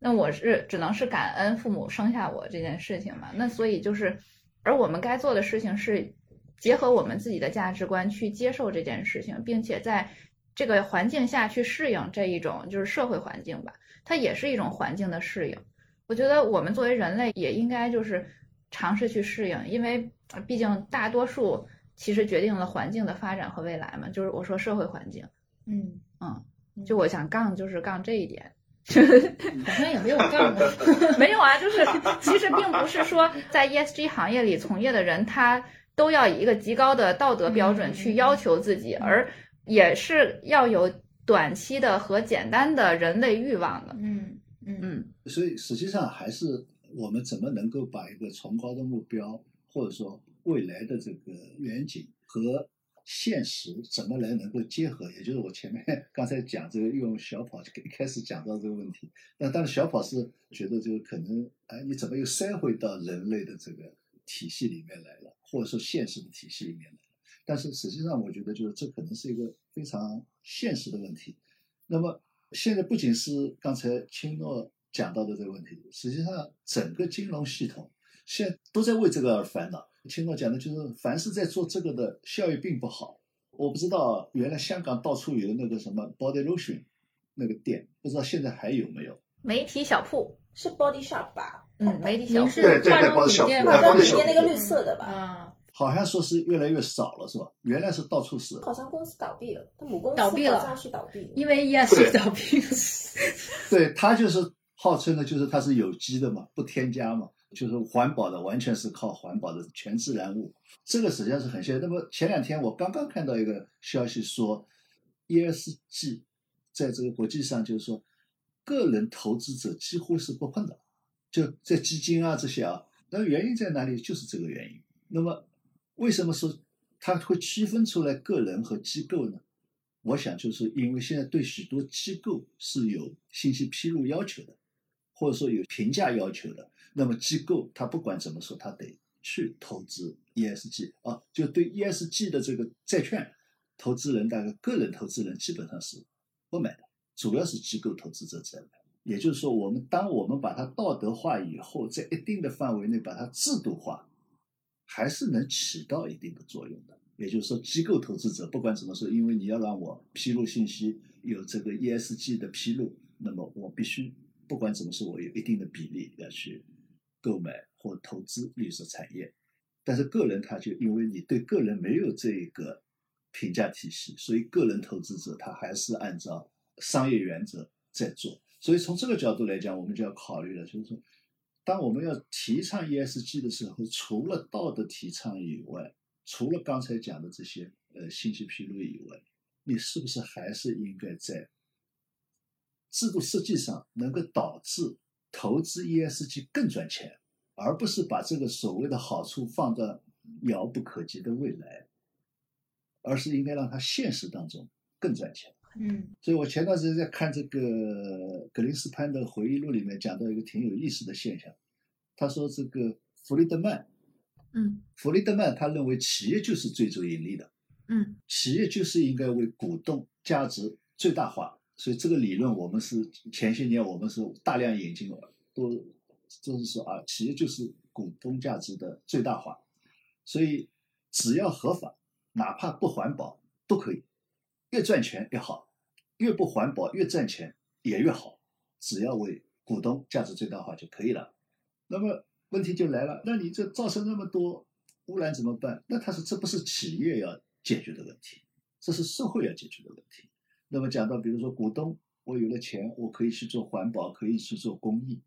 那我是只能是感恩父母生下我这件事情嘛？那所以就是，而我们该做的事情是结合我们自己的价值观去接受这件事情，并且在这个环境下去适应这一种就是社会环境吧，它也是一种环境的适应。我觉得我们作为人类也应该就是尝试去适应，因为毕竟大多数其实决定了环境的发展和未来嘛。就是我说社会环境，嗯嗯，就我想杠就是杠这一点。好像也没有杠过，没有啊，就是其实并不是说在 ESG 行业里从业的人他都要以一个极高的道德标准去要求自己，而也是要有短期的和简单的人类欲望的。嗯嗯嗯，所以实际上还是我们怎么能够把一个崇高的目标，或者说未来的这个远景和。现实怎么来能够结合？也就是我前面 刚才讲这个用小跑一开始讲到这个问题。那当然小跑是觉得就可能哎，你怎么又塞回到人类的这个体系里面来了，或者说现实的体系里面来了？但是实际上我觉得就是这可能是一个非常现实的问题。那么现在不仅是刚才青诺讲到的这个问题，实际上整个金融系统现在都在为这个而烦恼。青诺讲的就是，凡是在做这个的效益并不好。我不知道原来香港到处有那个什么 body lotion 那个店，不知道现在还有没有？媒体小铺是 Body Shop 吧？嗯，媒体小铺对对对，Body Shop，化妆品店那个绿色的吧？啊，好像说是越来越少了，是吧？原来是到处是。好像公司倒闭了，他母公司倒闭了，像是倒闭，因为 ESG 倒闭了。对他就是号称的，就是它是有机的嘛，不添加嘛。就是环保的，完全是靠环保的全自然物，这个实际上是很现那么前两天我刚刚看到一个消息说，ESG 在这个国际上就是说，个人投资者几乎是不碰的，就在基金啊这些啊，那原因在哪里？就是这个原因。那么为什么说它会区分出来个人和机构呢？我想就是因为现在对许多机构是有信息披露要求的，或者说有评价要求的。那么机构它不管怎么说，它得去投资 ESG 啊，就对 ESG 的这个债券，投资人大概个人投资人基本上是不买的，主要是机构投资者在买。也就是说，我们当我们把它道德化以后，在一定的范围内把它制度化，还是能起到一定的作用的。也就是说，机构投资者不管怎么说，因为你要让我披露信息，有这个 ESG 的披露，那么我必须不管怎么说，我有一定的比例要去。购买或投资绿色产业，但是个人他就因为你对个人没有这个评价体系，所以个人投资者他还是按照商业原则在做。所以从这个角度来讲，我们就要考虑了，就是说，当我们要提倡 ESG 的时候，除了道德提倡以外，除了刚才讲的这些呃信息披露以外，你是不是还是应该在制度设计上能够导致？投资 ESG 更赚钱，而不是把这个所谓的好处放到遥不可及的未来，而是应该让它现实当中更赚钱。嗯，所以我前段时间在看这个格林斯潘的回忆录里面讲到一个挺有意思的现象，他说这个弗里德曼，嗯，弗里德曼他认为企业就是追逐盈利的，嗯，企业就是应该为股东价值最大化。所以这个理论，我们是前些年我们是大量引进，都就是说啊，企业就是股东价值的最大化，所以只要合法，哪怕不环保都可以。越赚钱越好，越不环保越赚钱也越好，只要为股东价值最大化就可以了。那么问题就来了，那你这造成那么多污染怎么办？那他说这不是企业要解决的问题，这是社会要解决的问题。那么讲到比如说股东，我有了钱，我可以去做环保，可以去做公益。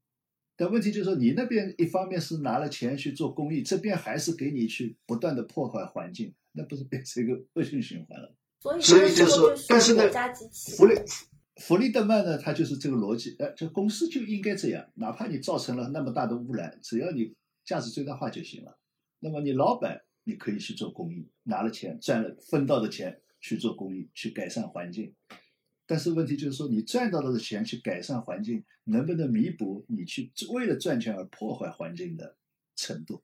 但问题就是说，你那边一方面是拿了钱去做公益，这边还是给你去不断的破坏环境，那不是变成一个恶性循环了？所以所以就是但是呢国家机器弗利弗利德曼呢，他就是这个逻辑，呃，这公司就应该这样，哪怕你造成了那么大的污染，只要你价值最大化就行了。那么你老板你可以去做公益，拿了钱赚了分到的钱去做公益，去改善环境。但是问题就是说，你赚到的钱去改善环境，能不能弥补你去为了赚钱而破坏环境的程度？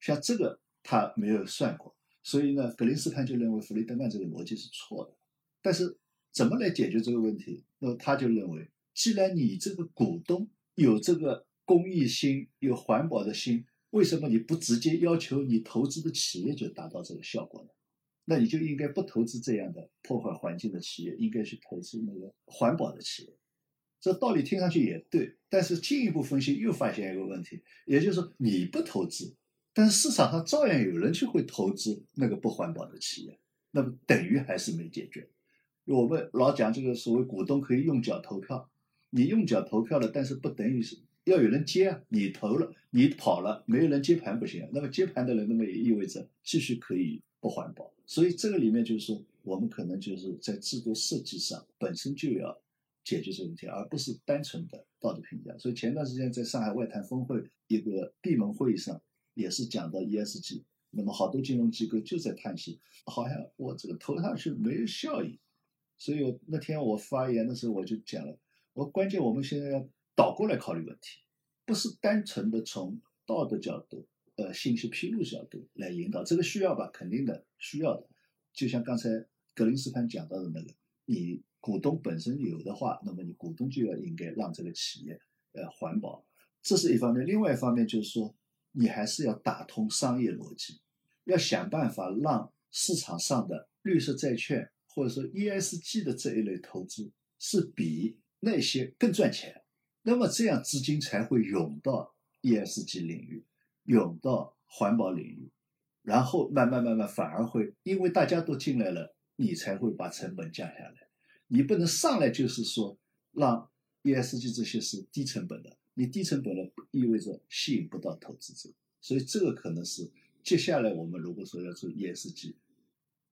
像这个他没有算过，所以呢，格林斯潘就认为弗雷德曼这个逻辑是错的。但是怎么来解决这个问题？那么他就认为，既然你这个股东有这个公益心、有环保的心，为什么你不直接要求你投资的企业就达到这个效果呢？那你就应该不投资这样的破坏环境的企业，应该去投资那个环保的企业。这道理听上去也对，但是进一步分析又发现一个问题，也就是说你不投资，但是市场上照样有人去会投资那个不环保的企业，那么等于还是没解决。我们老讲这个所谓股东可以用脚投票，你用脚投票了，但是不等于是要有人接啊，你投了，你跑了，没有人接盘不行。那么接盘的人，那么也意味着继续可以不环保。所以这个里面就是说，我们可能就是在制度设计上本身就要解决这个问题，而不是单纯的道德评价。所以前段时间在上海外滩峰会一个闭门会议上，也是讲到 ESG，那么好多金融机构就在叹息，好像我这个投上去没有效益。所以我那天我发言的时候我就讲了，我关键我们现在要倒过来考虑问题，不是单纯的从道德角度。呃，信息披露角度来引导，这个需要吧？肯定的，需要的。就像刚才格林斯潘讲到的那个，你股东本身有的话，那么你股东就要应该让这个企业呃环保，这是一方面。另外一方面就是说，你还是要打通商业逻辑，要想办法让市场上的绿色债券或者说 ESG 的这一类投资是比那些更赚钱，那么这样资金才会涌到 ESG 领域。涌到环保领域，然后慢慢慢慢反而会，因为大家都进来了，你才会把成本降下来。你不能上来就是说让 ESG 这些是低成本的，你低成本了意味着吸引不到投资者，所以这个可能是接下来我们如果说要做 ESG，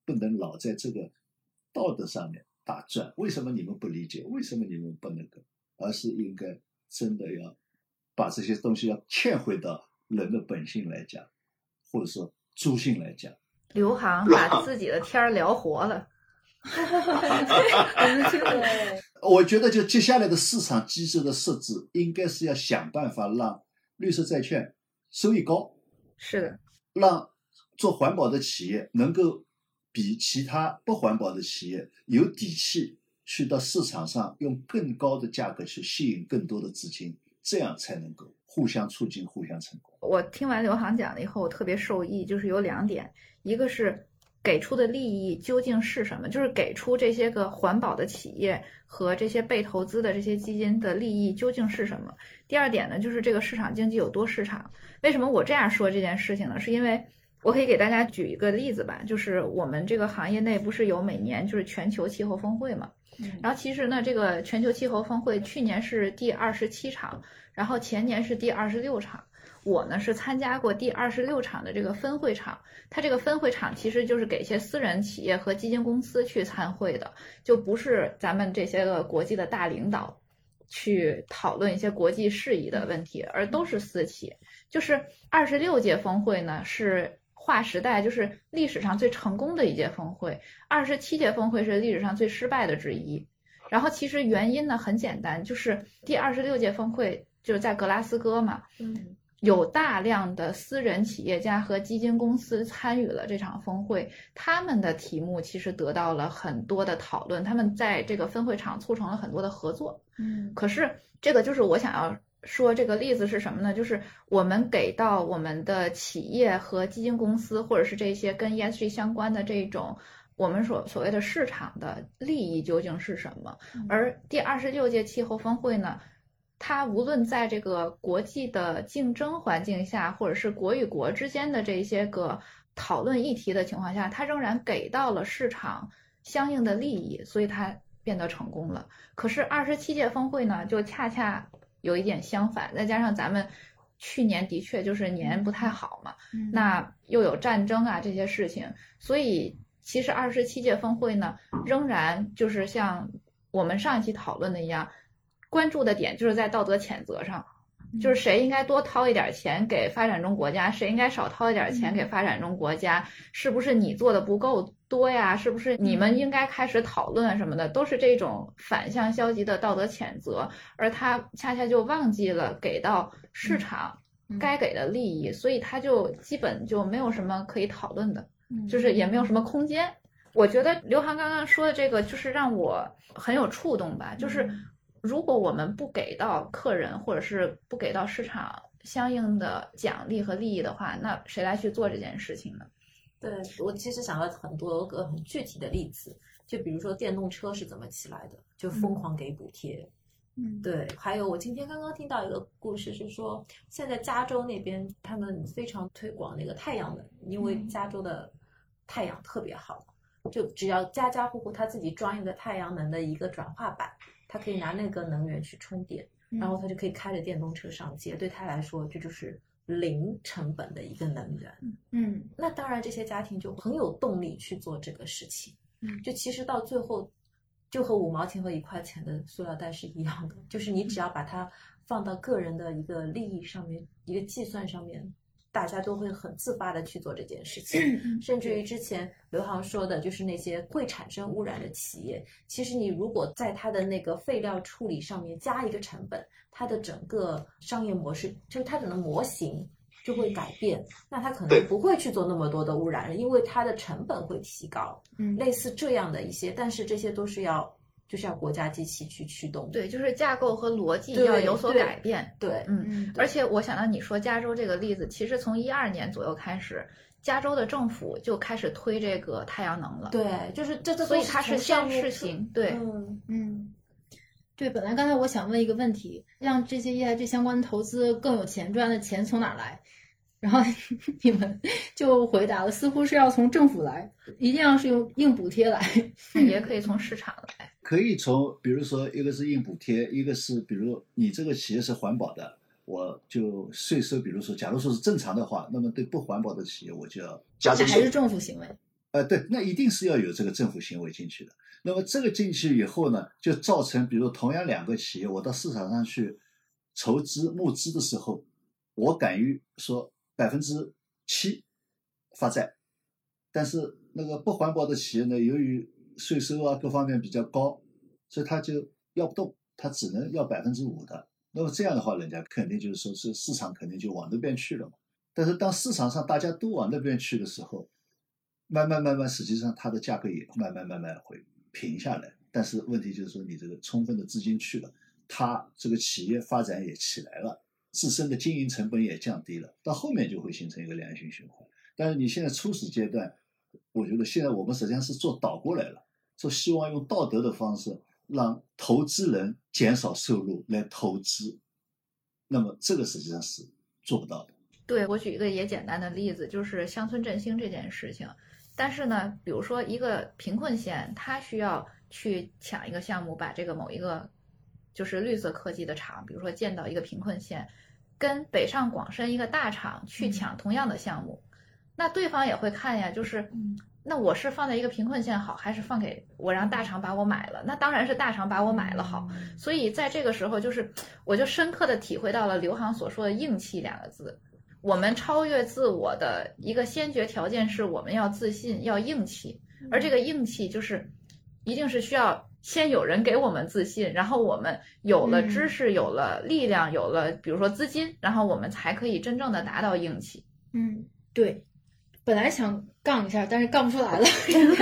不能老在这个道德上面打转。为什么你们不理解？为什么你们不那个？而是应该真的要把这些东西要嵌回到。人的本性来讲，或者说猪性来讲，刘航把自己的天儿聊活了。我觉得就接下来的市场机制的设置，应该是要想办法让绿色债券收益高，是的，让做环保的企业能够比其他不环保的企业有底气去到市场上用更高的价格去吸引更多的资金，这样才能够。互相促进，互相成功。我听完刘航讲了以后，我特别受益，就是有两点，一个是给出的利益究竟是什么，就是给出这些个环保的企业和这些被投资的这些基金的利益究竟是什么。第二点呢，就是这个市场经济有多市场。为什么我这样说这件事情呢？是因为我可以给大家举一个例子吧，就是我们这个行业内不是有每年就是全球气候峰会嘛，然后其实呢，这个全球气候峰会去年是第二十七场。然后前年是第二十六场，我呢是参加过第二十六场的这个分会场。它这个分会场其实就是给一些私人企业和基金公司去参会的，就不是咱们这些个国际的大领导去讨论一些国际事宜的问题，而都是私企。就是二十六届峰会呢是划时代，就是历史上最成功的一届峰会；二十七届峰会是历史上最失败的之一。然后其实原因呢很简单，就是第二十六届峰会。就是在格拉斯哥嘛，嗯，有大量的私人企业家和基金公司参与了这场峰会，他们的题目其实得到了很多的讨论，他们在这个分会场促成了很多的合作，嗯，可是这个就是我想要说这个例子是什么呢？就是我们给到我们的企业和基金公司，或者是这些跟 ESG 相关的这种我们所所谓的市场的利益究竟是什么？而第二十六届气候峰会呢，它无论在这个国际的竞争环境下，或者是国与国之间的这些个讨论议题的情况下，它仍然给到了市场相应的利益，所以它变得成功了。可是二十七届峰会呢，就恰恰有一点相反，再加上咱们去年的确就是年不太好嘛，那又有战争啊这些事情，所以。其实二十七届峰会呢，仍然就是像我们上一期讨论的一样，关注的点就是在道德谴责上，就是谁应该多掏一点钱给发展中国家，谁应该少掏一点钱给发展中国家，是不是你做的不够多呀？是不是你们应该开始讨论什么的？都是这种反向消极的道德谴责，而他恰恰就忘记了给到市场该给的利益，所以他就基本就没有什么可以讨论的。就是也没有什么空间。我觉得刘航刚刚说的这个，就是让我很有触动吧。就是如果我们不给到客人，或者是不给到市场相应的奖励和利益的话，那谁来去做这件事情呢？对我其实想了很多个很具体的例子，就比如说电动车是怎么起来的，就疯狂给补贴。嗯，对。还有我今天刚刚听到一个故事，是说现在加州那边他们非常推广那个太阳能，因为加州的。太阳特别好，就只要家家户户他自己装一个太阳能的一个转化板，他可以拿那个能源去充电，然后他就可以开着电动车上街。对他来说，这就是零成本的一个能源。嗯，那当然，这些家庭就很有动力去做这个事情。嗯，就其实到最后，就和五毛钱和一块钱的塑料袋是一样的，就是你只要把它放到个人的一个利益上面，一个计算上面。大家都会很自发的去做这件事情，甚至于之前刘航说的，就是那些会产生污染的企业，其实你如果在它的那个废料处理上面加一个成本，它的整个商业模式，就是它整个模型就会改变，那它可能不会去做那么多的污染了，因为它的成本会提高。嗯，类似这样的一些，但是这些都是要。就是要国家机器去驱动，对，就是架构和逻辑要有所改变，对，嗯，而且我想到你说加州这个例子，其实从一二年左右开始，加州的政府就开始推这个太阳能了，对，就是这这，所以它是先试行，对，嗯嗯，对，本来刚才我想问一个问题，让这些 EIG 相关投资更有钱赚的钱从哪来？然后 你们就回答了，似乎是要从政府来，一定要是用硬补贴来，也可以从市场来。可以从，比如说一个是硬补贴，一个是比如你这个企业是环保的，我就税收，比如说，假如说是正常的话，那么对不环保的企业我就要加还是政府行为？呃，对，那一定是要有这个政府行为进去的。那么这个进去以后呢，就造成，比如同样两个企业，我到市场上去筹资募资的时候，我敢于说。百分之七发债，但是那个不环保的企业呢，由于税收啊各方面比较高，所以他就要不动，他只能要百分之五的。那么这样的话，人家肯定就是说是市场肯定就往那边去了嘛。但是当市场上大家都往那边去的时候，慢慢慢慢，实际上它的价格也慢慢慢慢会平下来。但是问题就是说，你这个充分的资金去了，它这个企业发展也起来了。自身的经营成本也降低了，到后面就会形成一个良性循环。但是你现在初始阶段，我觉得现在我们实际上是做倒过来了，说希望用道德的方式让投资人减少收入来投资，那么这个实际上是做不到的。对我举一个也简单的例子，就是乡村振兴这件事情。但是呢，比如说一个贫困县，它需要去抢一个项目，把这个某一个就是绿色科技的厂，比如说建到一个贫困县。跟北上广深一个大厂去抢同样的项目，那对方也会看呀，就是，那我是放在一个贫困县好，还是放给我让大厂把我买了？那当然是大厂把我买了好。所以在这个时候，就是我就深刻的体会到了刘航所说的“硬气”两个字。我们超越自我的一个先决条件是我们要自信，要硬气，而这个硬气就是一定是需要。先有人给我们自信，然后我们有了知识，有了力量，有了比如说资金，然后我们才可以真正的达到硬气。嗯，对。本来想杠一下，但是杠不出来了，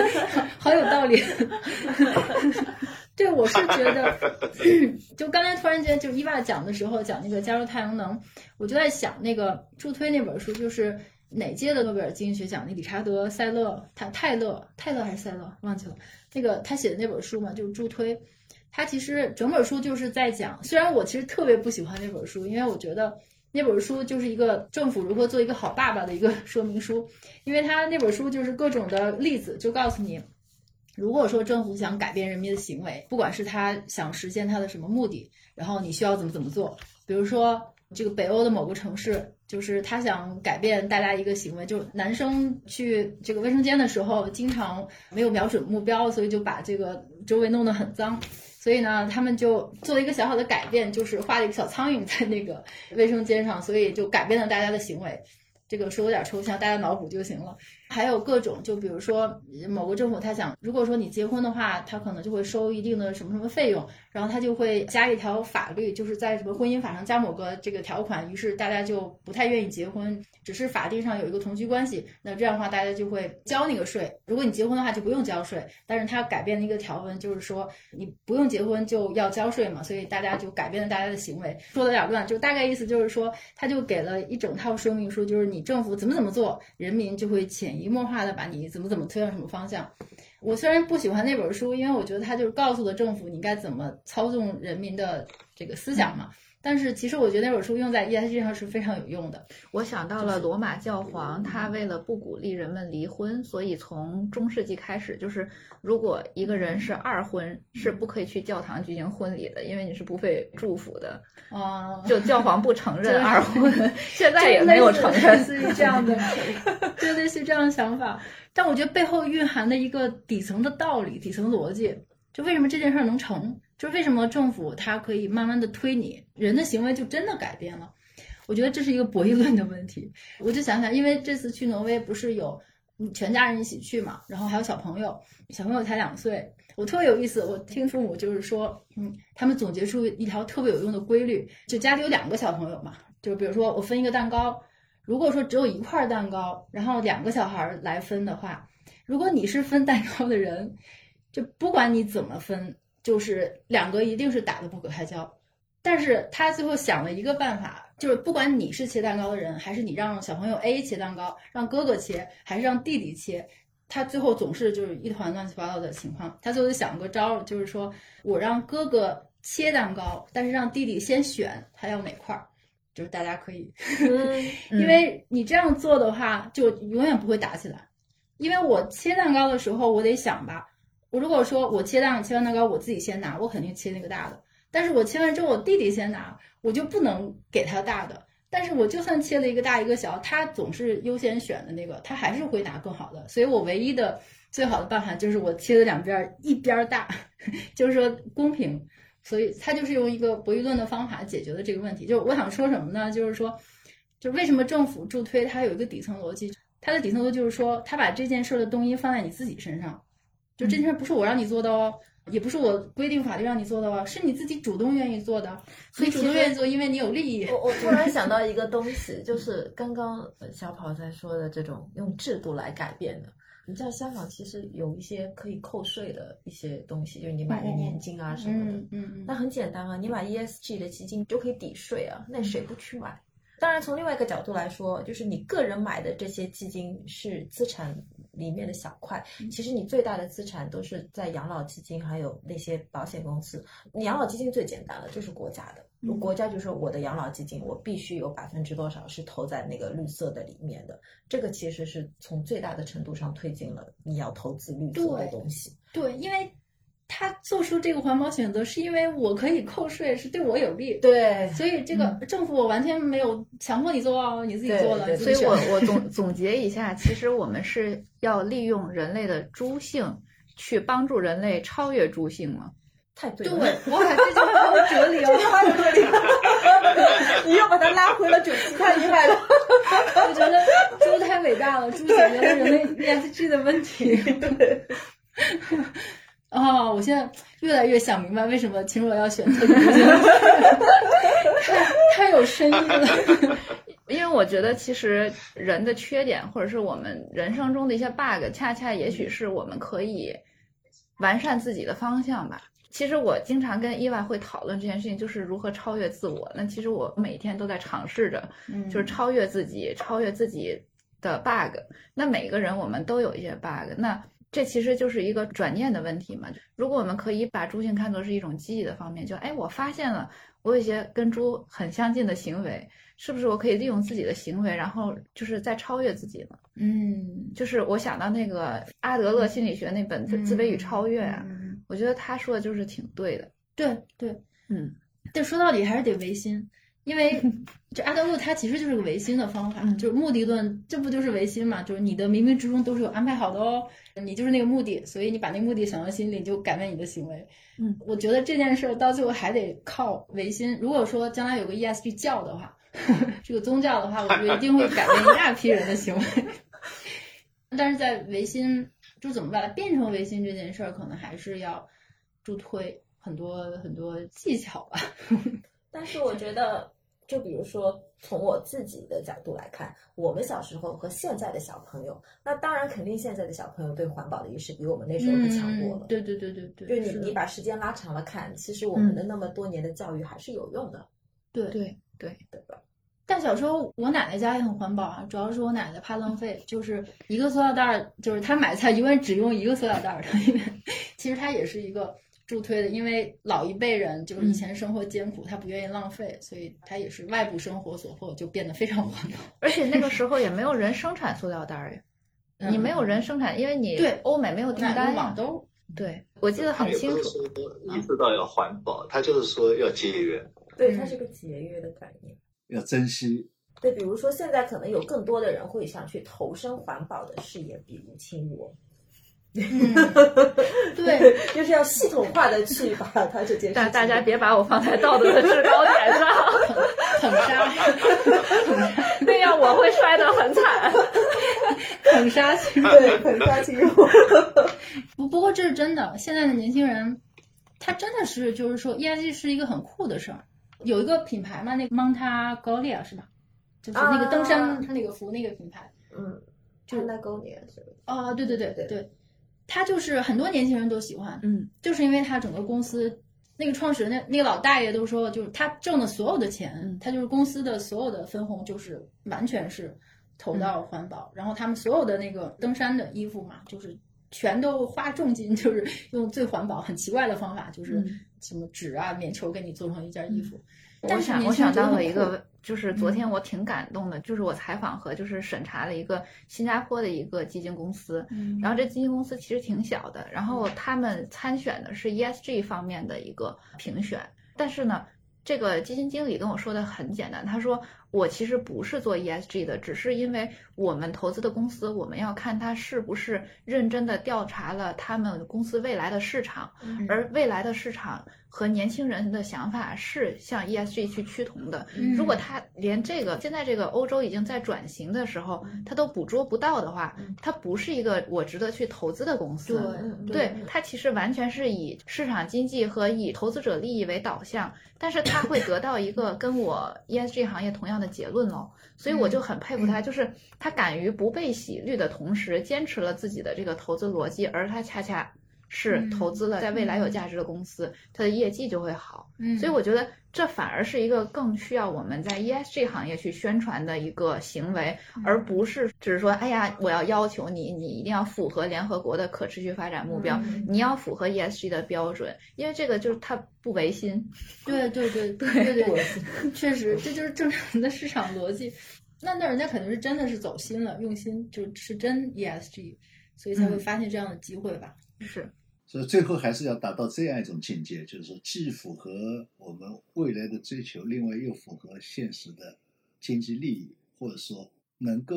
好有道理。对，我是觉得，就刚才突然间就伊娃讲的时候，讲那个加入太阳能，我就在想那个助推那本书，就是哪届的诺贝尔经济学奖？那理查德·塞勒，他泰勒，泰勒还是塞勒，忘记了。那个他写的那本书嘛，就是助推。他其实整本书就是在讲，虽然我其实特别不喜欢那本书，因为我觉得那本书就是一个政府如何做一个好爸爸的一个 说明书，因为他那本书就是各种的例子，就告诉你，如果说政府想改变人民的行为，不管是他想实现他的什么目的，然后你需要怎么怎么做，比如说这个北欧的某个城市。就是他想改变大家一个行为，就男生去这个卫生间的时候，经常没有瞄准目标，所以就把这个周围弄得很脏。所以呢，他们就做了一个小小的改变，就是画了一个小苍蝇在那个卫生间上，所以就改变了大家的行为。这个说有点抽象，大家脑补就行了。还有各种，就比如说某个政府他想，如果说你结婚的话，他可能就会收一定的什么什么费用，然后他就会加一条法律，就是在什么婚姻法上加某个这个条款，于是大家就不太愿意结婚。只是法定上有一个同居关系，那这样的话大家就会交那个税。如果你结婚的话就不用交税，但是他改变了一个条文，就是说你不用结婚就要交税嘛，所以大家就改变了大家的行为。说的有点乱，就大概意思就是说，他就给了一整套说明书，就是你政府怎么怎么做，人民就会潜移默化的把你怎么怎么推向什么方向。我虽然不喜欢那本书，因为我觉得它就是告诉了政府你该怎么操纵人民的这个思想嘛。但是其实我觉得那本书用在 ESG 上是非常有用的。我想到了罗马教皇，他为了不鼓励人们离婚，所以从中世纪开始，就是如果一个人是二婚，是不可以去教堂举行婚礼的，因为你是不被祝福的。啊，就教皇不承认二婚，现在也没有承认。类似于这样的，就类似于这样的想法。但我觉得背后蕴含的一个底层的道理、底层逻辑，就为什么这件事儿能成？就为什么政府它可以慢慢的推你，人的行为就真的改变了？我觉得这是一个博弈论的问题。我就想想，因为这次去挪威不是有全家人一起去嘛，然后还有小朋友，小朋友才两岁，我特别有意思。我听父母就是说，嗯，他们总结出一条特别有用的规律，就家里有两个小朋友嘛，就比如说我分一个蛋糕，如果说只有一块蛋糕，然后两个小孩来分的话，如果你是分蛋糕的人，就不管你怎么分。就是两个一定是打得不可开交，但是他最后想了一个办法，就是不管你是切蛋糕的人，还是你让小朋友 A 切蛋糕，让哥哥切，还是让弟弟切，他最后总是就是一团乱七八糟的情况。他最后就想个招儿，就是说我让哥哥切蛋糕，但是让弟弟先选他要哪块儿，就是大家可以，因为你这样做的话，就永远不会打起来。因为我切蛋糕的时候，我得想吧。我如果说我切蛋切完蛋糕，我自己先拿，我肯定切那个大的。但是我切完之后，我弟弟先拿，我就不能给他大的。但是我就算切了一个大一个小，他总是优先选的那个，他还是会拿更好的。所以我唯一的最好的办法就是我切的两边一边大，就是说公平。所以他就是用一个博弈论的方法解决了这个问题。就是我想说什么呢？就是说，就为什么政府助推它有一个底层逻辑？它的底层逻辑就是说，他把这件事的动因放在你自己身上。就这件事不是我让你做的哦，也不是我规定法律让你做的哦，是你自己主动愿意做的。所以主动愿意做，因为你有利益。我我突然想到一个东西，就是刚刚小跑在说的这种用制度来改变的。你知道香港其实有一些可以扣税的一些东西，就是你买的年金啊什么的。嗯嗯。那很简单啊，你买 ESG 的基金就可以抵税啊，那谁不去买？当然，从另外一个角度来说，就是你个人买的这些基金是资产里面的小块，其实你最大的资产都是在养老基金，还有那些保险公司。养老基金最简单了，就是国家的，国家就说我的养老基金，我必须有百分之多少是投在那个绿色的里面的。这个其实是从最大的程度上推进了你要投资绿色的东西。对，因为。他做出这个环保选择，是因为我可以扣税，是对我有利。对，所以这个政府我完全没有强迫你做哦，你自己做了。所以我我总总结一下，其实我们是要利用人类的猪性去帮助人类超越猪性嘛？太对了，哇，这句话有哲理哦，这句话有哲理，你又把它拉回了主题，太厉害了。我觉得猪太伟大了，猪解决了人类 ESG 的问题。对。哦，我现在越来越想明白为什么秦若要选特种兵，太太有深意了。因为我觉得，其实人的缺点，或者是我们人生中的一些 bug，恰恰也许是我们可以完善自己的方向吧。其实我经常跟伊娃会讨论这件事情，就是如何超越自我。那其实我每天都在尝试着，就是超越自己，超越自己的 bug。那每个人我们都有一些 bug，那这其实就是一个转念的问题嘛。如果我们可以把猪性看作是一种积极的方面，就哎，我发现了我有一些跟猪很相近的行为，是不是我可以利用自己的行为，然后就是再超越自己呢？嗯，就是我想到那个阿德勒心理学那本《自自卑与超越》啊，嗯我觉得他说的就是挺对的。对对，嗯，但说到底还是得唯心，因为这阿德勒他其实就是个唯心的方法，嗯就是目的论，这不就是唯心嘛？就是你的冥冥之中都是有安排好的哦，你就是那个目的，所以你把那个目的想到心里，就改变你的行为。嗯，我觉得这件事儿到最后还得靠唯心。如果说将来有个 ESG 教的话，这个宗教的话，我觉得一定会改变一大批人的行为。但是在唯心，就怎么把它变成唯心这件事儿，可能还是要助推很多很多技巧吧。但是我觉得，就比如说从我自己的角度来看，我们小时候和现在的小朋友，那当然肯定现在的小朋友对环保的意识比我们那时候可强多了。嗯对对对对对，就你你把时间拉长了看，其实我们的那么多年的教育还是有用的，对对对，对吧？但小时候我奶奶家也很环保啊，主要是我奶奶怕浪费，就是一个塑料袋儿，就是她买菜永远只用一个塑料袋儿的，因为 其实它也是一个助推的，因为老一辈人就是以前生活艰苦，他不愿意浪费，所以他也是外部生活所迫，就变得非常环保。而且那个时候也没有人生产塑料袋儿呀，你没有人生产，因为你对欧美没有订单呀。对，我记得很清楚。意识到要环保，他就是说要节约。对，嗯它是个节约的概念。要珍惜。对，比如说现在可能有更多的人会想去投身环保的事业，比如亲我。嗯，对，就是要系统化的去把它这件事情。但大家别把我放在道德的制高点上，捧杀，那样我会摔得很惨。捧杀群对捧杀亲我。不不过这是真的，现在的年轻人，他真的是就是说，ESG 是一个很酷的事儿。有一个品牌嘛，那个 Monta Golia 是吧？就是那个登山啊那个服那个品牌。嗯，就就是那勾年是吧？哦，对对对对对，他就是很多年轻人都喜欢，嗯，就是因为他整个公司那个创始人那那个老大爷都说，就是他挣的所有的钱，嗯他就是公司的所有的分红就是完全是投到环保，然后他们所有的那个登山的衣服嘛，就是全都花重金，就是用最环保、很奇怪的方法，就是嗯。什么纸啊、棉球给你做成一件衣服。我但是想，我年轻人想到觉得很酷了一个，就是昨天我挺感动的，就是我采访和就是审查了一个新加坡的一个基金公司，嗯。然后这基金公司其实挺小的，然后他们参选的是 ESG 方面的一个评选，但是呢，这个基金经理跟我说的很简单，他说我其实不是做 ESG 的，只是因为我们投资的公司，我们要看它是不是认真的调查了他们公司未来的市场，嗯。而未来的市场和年轻人的想法是向 ESG 去趋同的。嗯如果他连这个现在这个欧洲已经在转型的时候，他都捕捉不到的话，它不是一个我值得去投资的公司。对嗯对，它其实完全是以市场经济和以投资者利益为导向，但是它会得到一个跟我 ESG 行业同样的结论喽。所以我就很佩服他，就是他敢于不被洗绿的同时，坚持了自己的这个投资逻辑，而他恰恰是嗯投资了在未来有价值的公司，它的业绩就会好。嗯所以我觉得这反而是一个更需要我们在 ESG 行业去宣传的一个行为，嗯而不是只是说，哎呀，我要要求你，你一定要符合联合国的可持续发展目标，嗯你要符合 ESG 的标准，因为这个就是它不违心。对对 对对对对对，确实，这就是正常的市场逻辑。那那人家肯定是真的是走心了，用心就是真 ESG，所以才会发现这样的机会吧。是，所以最后还是要达到这样一种境界，就是说既符合我们未来的追求，另外又符合现实的经济利益，或者说能够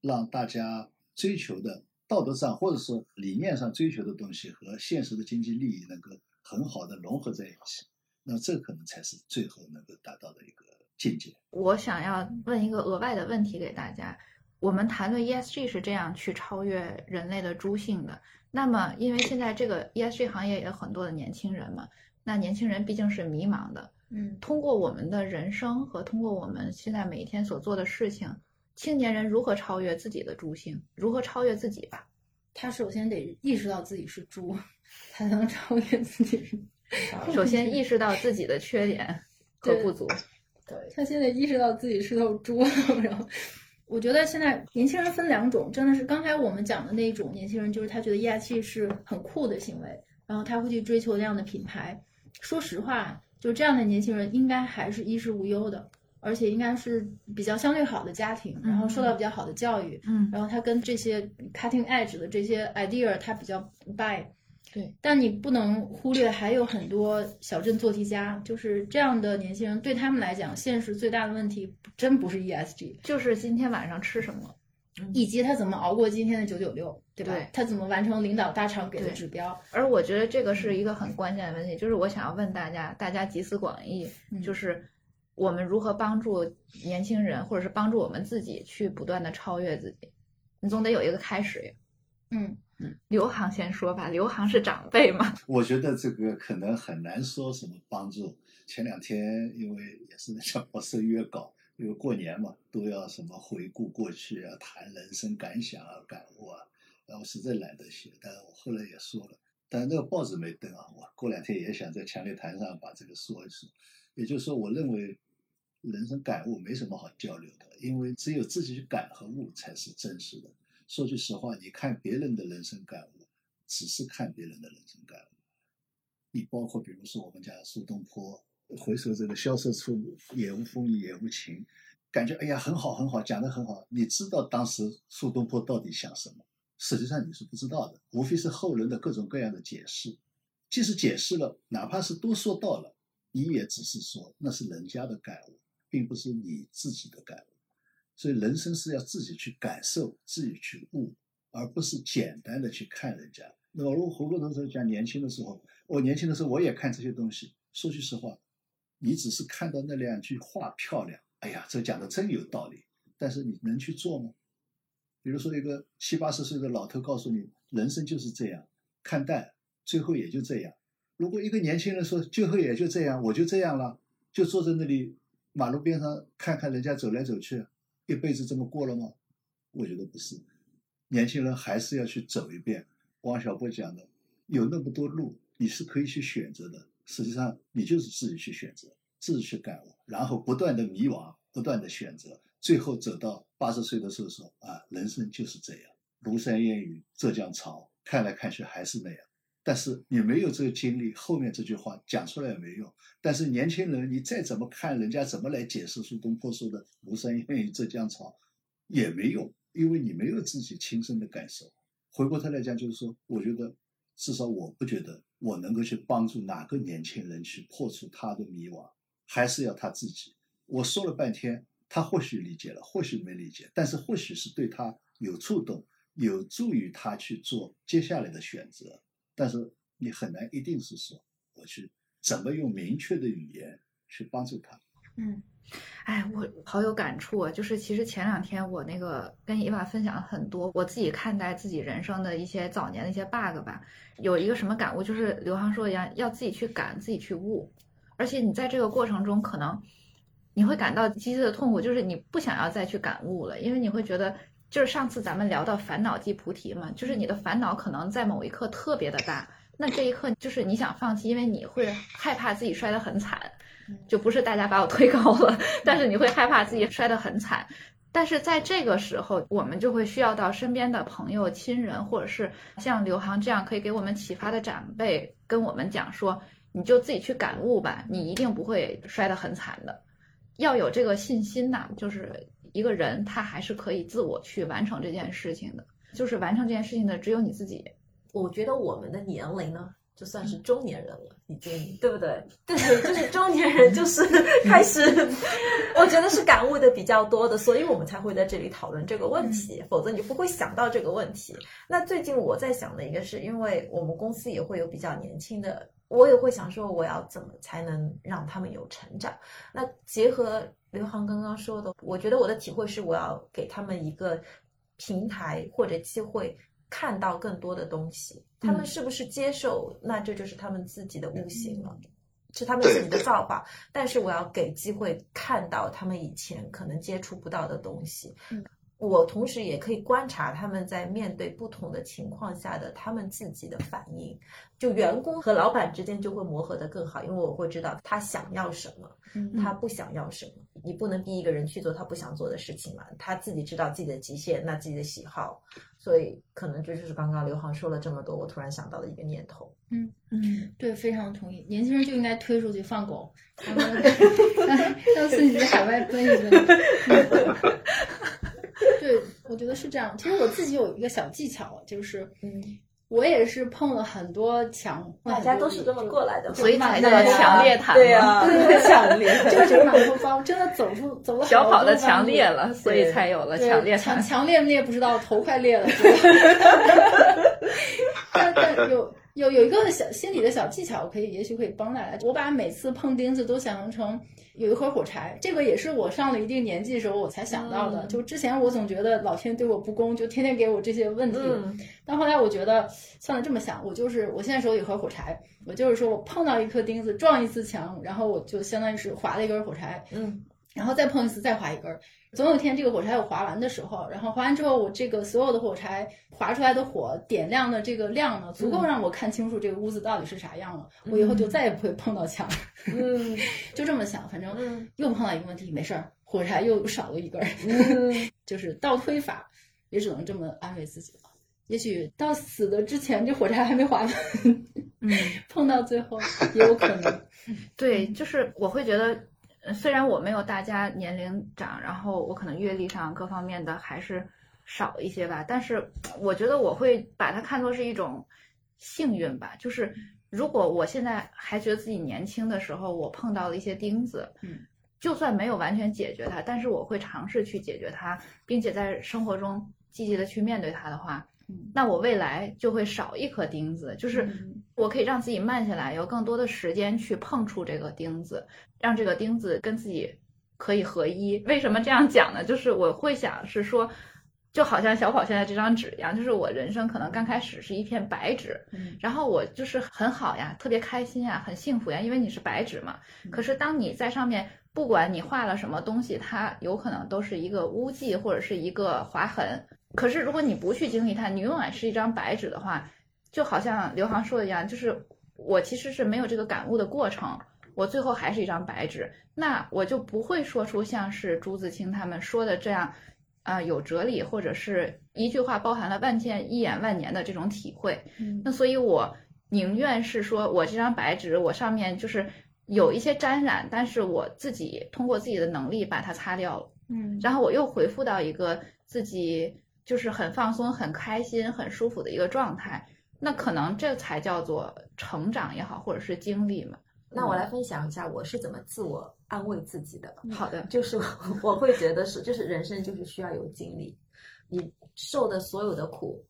让大家追求的道德上或者说理念上追求的东西和现实的经济利益能够很好的融合在一起，那这可能才是最后能够达到的一个境界。我想要问一个额外的问题给大家。我们谈论 ESG 是这样去超越人类的猪性的。那么，因为现在这个 ESG 行业也有很多的年轻人嘛，那年轻人毕竟是迷茫的。嗯通过我们的人生和通过我们现在每一天所做的事情，青年人如何超越自己的猪性？如何超越自己吧？他首先得意识到自己是猪，才能超越自己。首先意识到自己的缺点和不足。对，他现在意识到自己是头猪，然后我觉得现在年轻人分两种，真的是刚才我们讲的那种年轻人，就是他觉得 ESG 是很酷的行为，然后他会去追求那样的品牌。说实话，就这样的年轻人应该还是衣食无忧的，而且应该是比较相对好的家庭，然后受到比较好的教育，嗯然后他跟这些 cutting edge 的这些 idea 他比较 buy。对，但你不能忽略还有很多小镇做题家，就是这样的年轻人，对他们来讲，现实最大的问题真不是 ESG，就是今天晚上吃什么。以及他怎么熬过今天的九九六，对吧？对他怎么完成领导大厂给的指标？而我觉得这个是一个很关键的问题，就是我想要问大家，大家集思广益，嗯就是我们如何帮助年轻人，或者是帮助我们自己去不断的超越自己。你总得有一个开始呀。嗯刘航先说吧，刘航是长辈嘛，我觉得这个可能很难说什么帮助。前两天因为也是像博士约稿，因为过年嘛，都要什么回顾过去啊，谈人生感想啊、感悟啊，然后实在懒得写。但是我后来也说了，但是那个报纸没登啊，我过两天也想在强烈谈上把这个说一说。也就是说，我认为人生感悟没什么好交流的，因为只有自己去感和悟才是真实的。说句实话，你看别人的人生感悟，只是看别人的人生感悟。你包括比如说我们讲苏东坡，回首这个萧瑟处，也无风雨也无晴，感觉哎呀很好很好，讲得很好。你知道当时苏东坡到底想什么？实际上你是不知道的，无非是后人的各种各样的解释。即使解释了，哪怕是都说到了，你也只是说那是人家的感悟，并不是你自己的感悟。所以人生是要自己去感受，自己去悟，而不是简单的去看人家。那么我回过头来讲，年轻的时候，我年轻的时候我也看这些东西。说句实话，你只是看到那两句话漂亮，哎呀，这讲的真有道理，但是你能去做吗？比如说一个七八十岁的老头告诉你，人生就是这样，看淡，最后也就这样。如果一个年轻人说最后也就这样，我就这样了，就坐在那里马路边上看看人家走来走去，一辈子这么过了吗？我觉得不是，年轻人还是要去走一遍。王小波讲的，有那么多路，你是可以去选择的。实际上，你就是自己去选择，自己去感悟，然后不断的迷惘，不断的选择，最后走到八十岁的时候说啊，人生就是这样，庐山烟雨浙江潮，看来看去还是那样。但是你没有这个经历，后面这句话讲出来也没用。但是年轻人，你再怎么看人家怎么来解释苏东坡说的“庐山烟雨浙江潮”，也没用，因为你没有自己亲身的感受。回过头来讲，就是说，我觉得至少我不觉得我能够去帮助哪个年轻人去破除他的迷惘，还是要他自己。我说了半天，他或许理解了，或许没理解，但是或许是对他有触动，有助于他去做接下来的选择。但是你很难一定是说我去怎么用明确的语言去帮助他。嗯哎，我好有感触啊！就是其实前两天我那个跟伊娃分享了很多我自己看待自己人生的一些早年的一些 bug 吧。有一个什么感悟，就是刘航说一样，要自己去感，自己去悟。而且你在这个过程中，可能你会感到极致的痛苦，就是你不想要再去感悟了，因为你会觉得，就是上次咱们聊到烦恼即菩提嘛，就是你的烦恼可能在某一刻特别的大，那这一刻就是你想放弃，因为你会害怕自己摔得很惨。就不是大家把我推高了，但是你会害怕自己摔得很惨。但是在这个时候，我们就会需要到身边的朋友、亲人，或者是像刘航这样可以给我们启发的长辈，跟我们讲说，你就自己去感悟吧，你一定不会摔得很惨的。要有这个信心呐、就是一个人他还是可以自我去完成这件事情的，就是完成这件事情的只有你自己。我觉得我们的年龄呢，就算嗯是中年人了，已经对不对？对，就是中年人，就是开始，我觉得是感悟的比较多的，所以我们才会在这里讨论这个问题，嗯否则你就不会想到这个问题。那最近我在想的一个是，因为我们公司也会有比较年轻的，我也会想说，我要怎么才能让他们有成长？那结合刘航刚刚说的，我觉得我的体会是，我要给他们一个平台或者机会。看到更多的东西，他们嗯是不是接受？那这就是他们自己的悟性了，是他们自己的造化。但是我要给机会看到他们以前可能接触不到的东西。嗯我同时也可以观察他们在面对不同的情况下的他们自己的反应。就员工和老板之间就会磨合的更好，因为我会知道他想要什么，嗯他不想要什么。你不能逼一个人去做他不想做的事情嘛，他自己知道自己的极限，那自己的喜好，所以可能这就是刚刚刘航说了这么多，我突然想到的一个念头。嗯嗯，对，非常同意。年轻人就应该推出去放狗，他们让让自己在海外奔一奔。对，我觉得是这样。其实我自己有一个小技巧，就是嗯，我也是碰了很多墙，大家都是这么过来的，所以才叫强烈谈对嘛。呀，很强烈，就是满头包，真的走出走了好小跑的强烈了，所以才有了强烈强。强烈烈不知道，头快裂了。但但有有有一个小心理的小技巧，可以也许可以帮大家。我把每次碰钉子都想象成有一盒火柴，这个也是我上了一定年纪的时候我才想到的。嗯就之前我总觉得老天对我不公，就天天给我这些问题。嗯但后来我觉得，算了，这么想，我就是我现在手里有盒火柴，我就是说我碰到一颗钉子撞一次墙，然后我就相当于是划了一根火柴，嗯然后再碰一次，再划一根儿。总有一天这个火柴有划完的时候，然后划完之后，我这个所有的火柴划出来的火点亮的这个量呢，足够让我看清楚这个屋子到底是啥样了。我以后就再也不会碰到墙，嗯 就这么想。反正嗯又碰到一个问题，没事儿，火柴又少了一根儿，嗯，就是倒推法，也只能这么安慰自己了。也许到死的之前，这火柴还没划完，嗯，碰到最后也有可能。对，就是我会觉得，呃虽然我没有大家年龄长，然后我可能阅历上各方面的还是少一些吧，但是我觉得我会把它看作是一种幸运吧。就是如果我现在还觉得自己年轻的时候，我碰到了一些钉子，嗯，就算没有完全解决它，但是我会尝试去解决它，并且在生活中积极的去面对它的话，嗯那我未来就会少一颗钉子，就是嗯我可以让自己慢下来，有更多的时间去碰触这个钉子，让这个钉子跟自己可以合一。为什么这样讲呢？就是我会想是说，就好像小跑现在这张纸一样，就是我人生可能刚开始是一片白纸，嗯然后我就是很好呀，特别开心呀，很幸福呀，因为你是白纸嘛。可是当你在上面，不管你画了什么东西，它有可能都是一个污迹或者是一个划痕。可是如果你不去经历它，你永远是一张白纸的话，就好像刘航说的一样，就是我其实是没有这个感悟的过程，我最后还是一张白纸，那我就不会说出像是朱自清他们说的这样，啊、有哲理或者是一句话包含了万千一眼万年的这种体会。嗯那所以我宁愿是说我这张白纸，我上面就是有一些沾染，但是我自己通过自己的能力把它擦掉了。嗯然后我又回复到一个自己就是很放松、很开心、很舒服的一个状态，那可能这才叫做成长也好，或者是经历嘛。那我来分享一下我是怎么自我安慰自己的。好的，就是我会觉得是，就是人生就是需要有经历，你受的所有的苦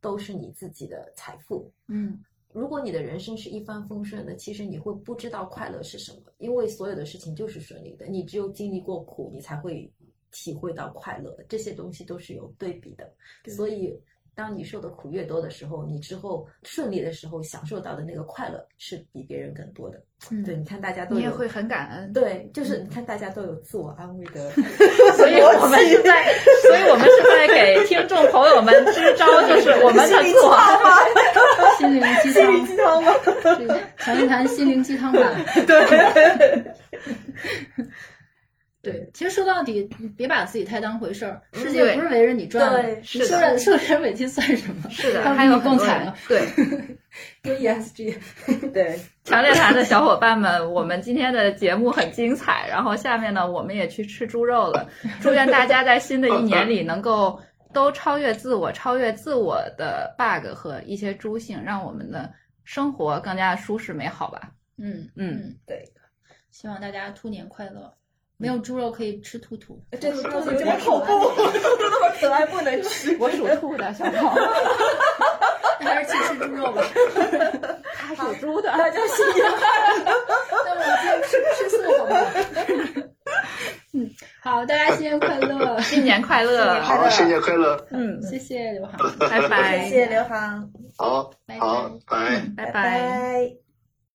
都是你自己的财富。嗯如果你的人生是一帆风顺的，其实你会不知道快乐是什么，因为所有的事情就是顺利的。你只有经历过苦，你才会体会到快乐。这些东西都是有对比的，所以当你受的苦越多的时候，你之后顺利的时候享受到的那个快乐是比别人更多的。嗯对，你看大家都你也会很感恩。对，就是你看大家都有自我安慰的，所以我们是在，所以我们是在给听众朋友们支招，就是我们的自我安慰。心灵鸡心汤，灵鸡汤谈一谈心灵鸡汤吧。对，对，其实说到底，你别把自己太当回事儿，世界不是围着你转的，对是的受点受点委屈算什么？是的，还有更惨了。对。跟 ESG，对，强烈谈的小伙伴们，我们今天的节目很精彩，然后下面呢，我们也去吃猪肉了。祝愿大家在新的一年里能够都超越自我，超越自我的 bug 和一些猪性，让我们的生活更加舒适美好吧。嗯嗯，嗯，对，希望大家兔年快乐。没有猪肉可以吃兔兔，这个兔子这么恐怖，兔子这么可爱不能吃。我属兔的小朋友，那还是去吃猪肉吧。他属猪的，大家新年快乐！那我们今天吃吃素好不好？嗯，好，大家新年快乐，新年快乐，好，新年快乐，嗯，谢谢刘航，拜拜，谢谢刘航，好，好，拜。拜拜。拜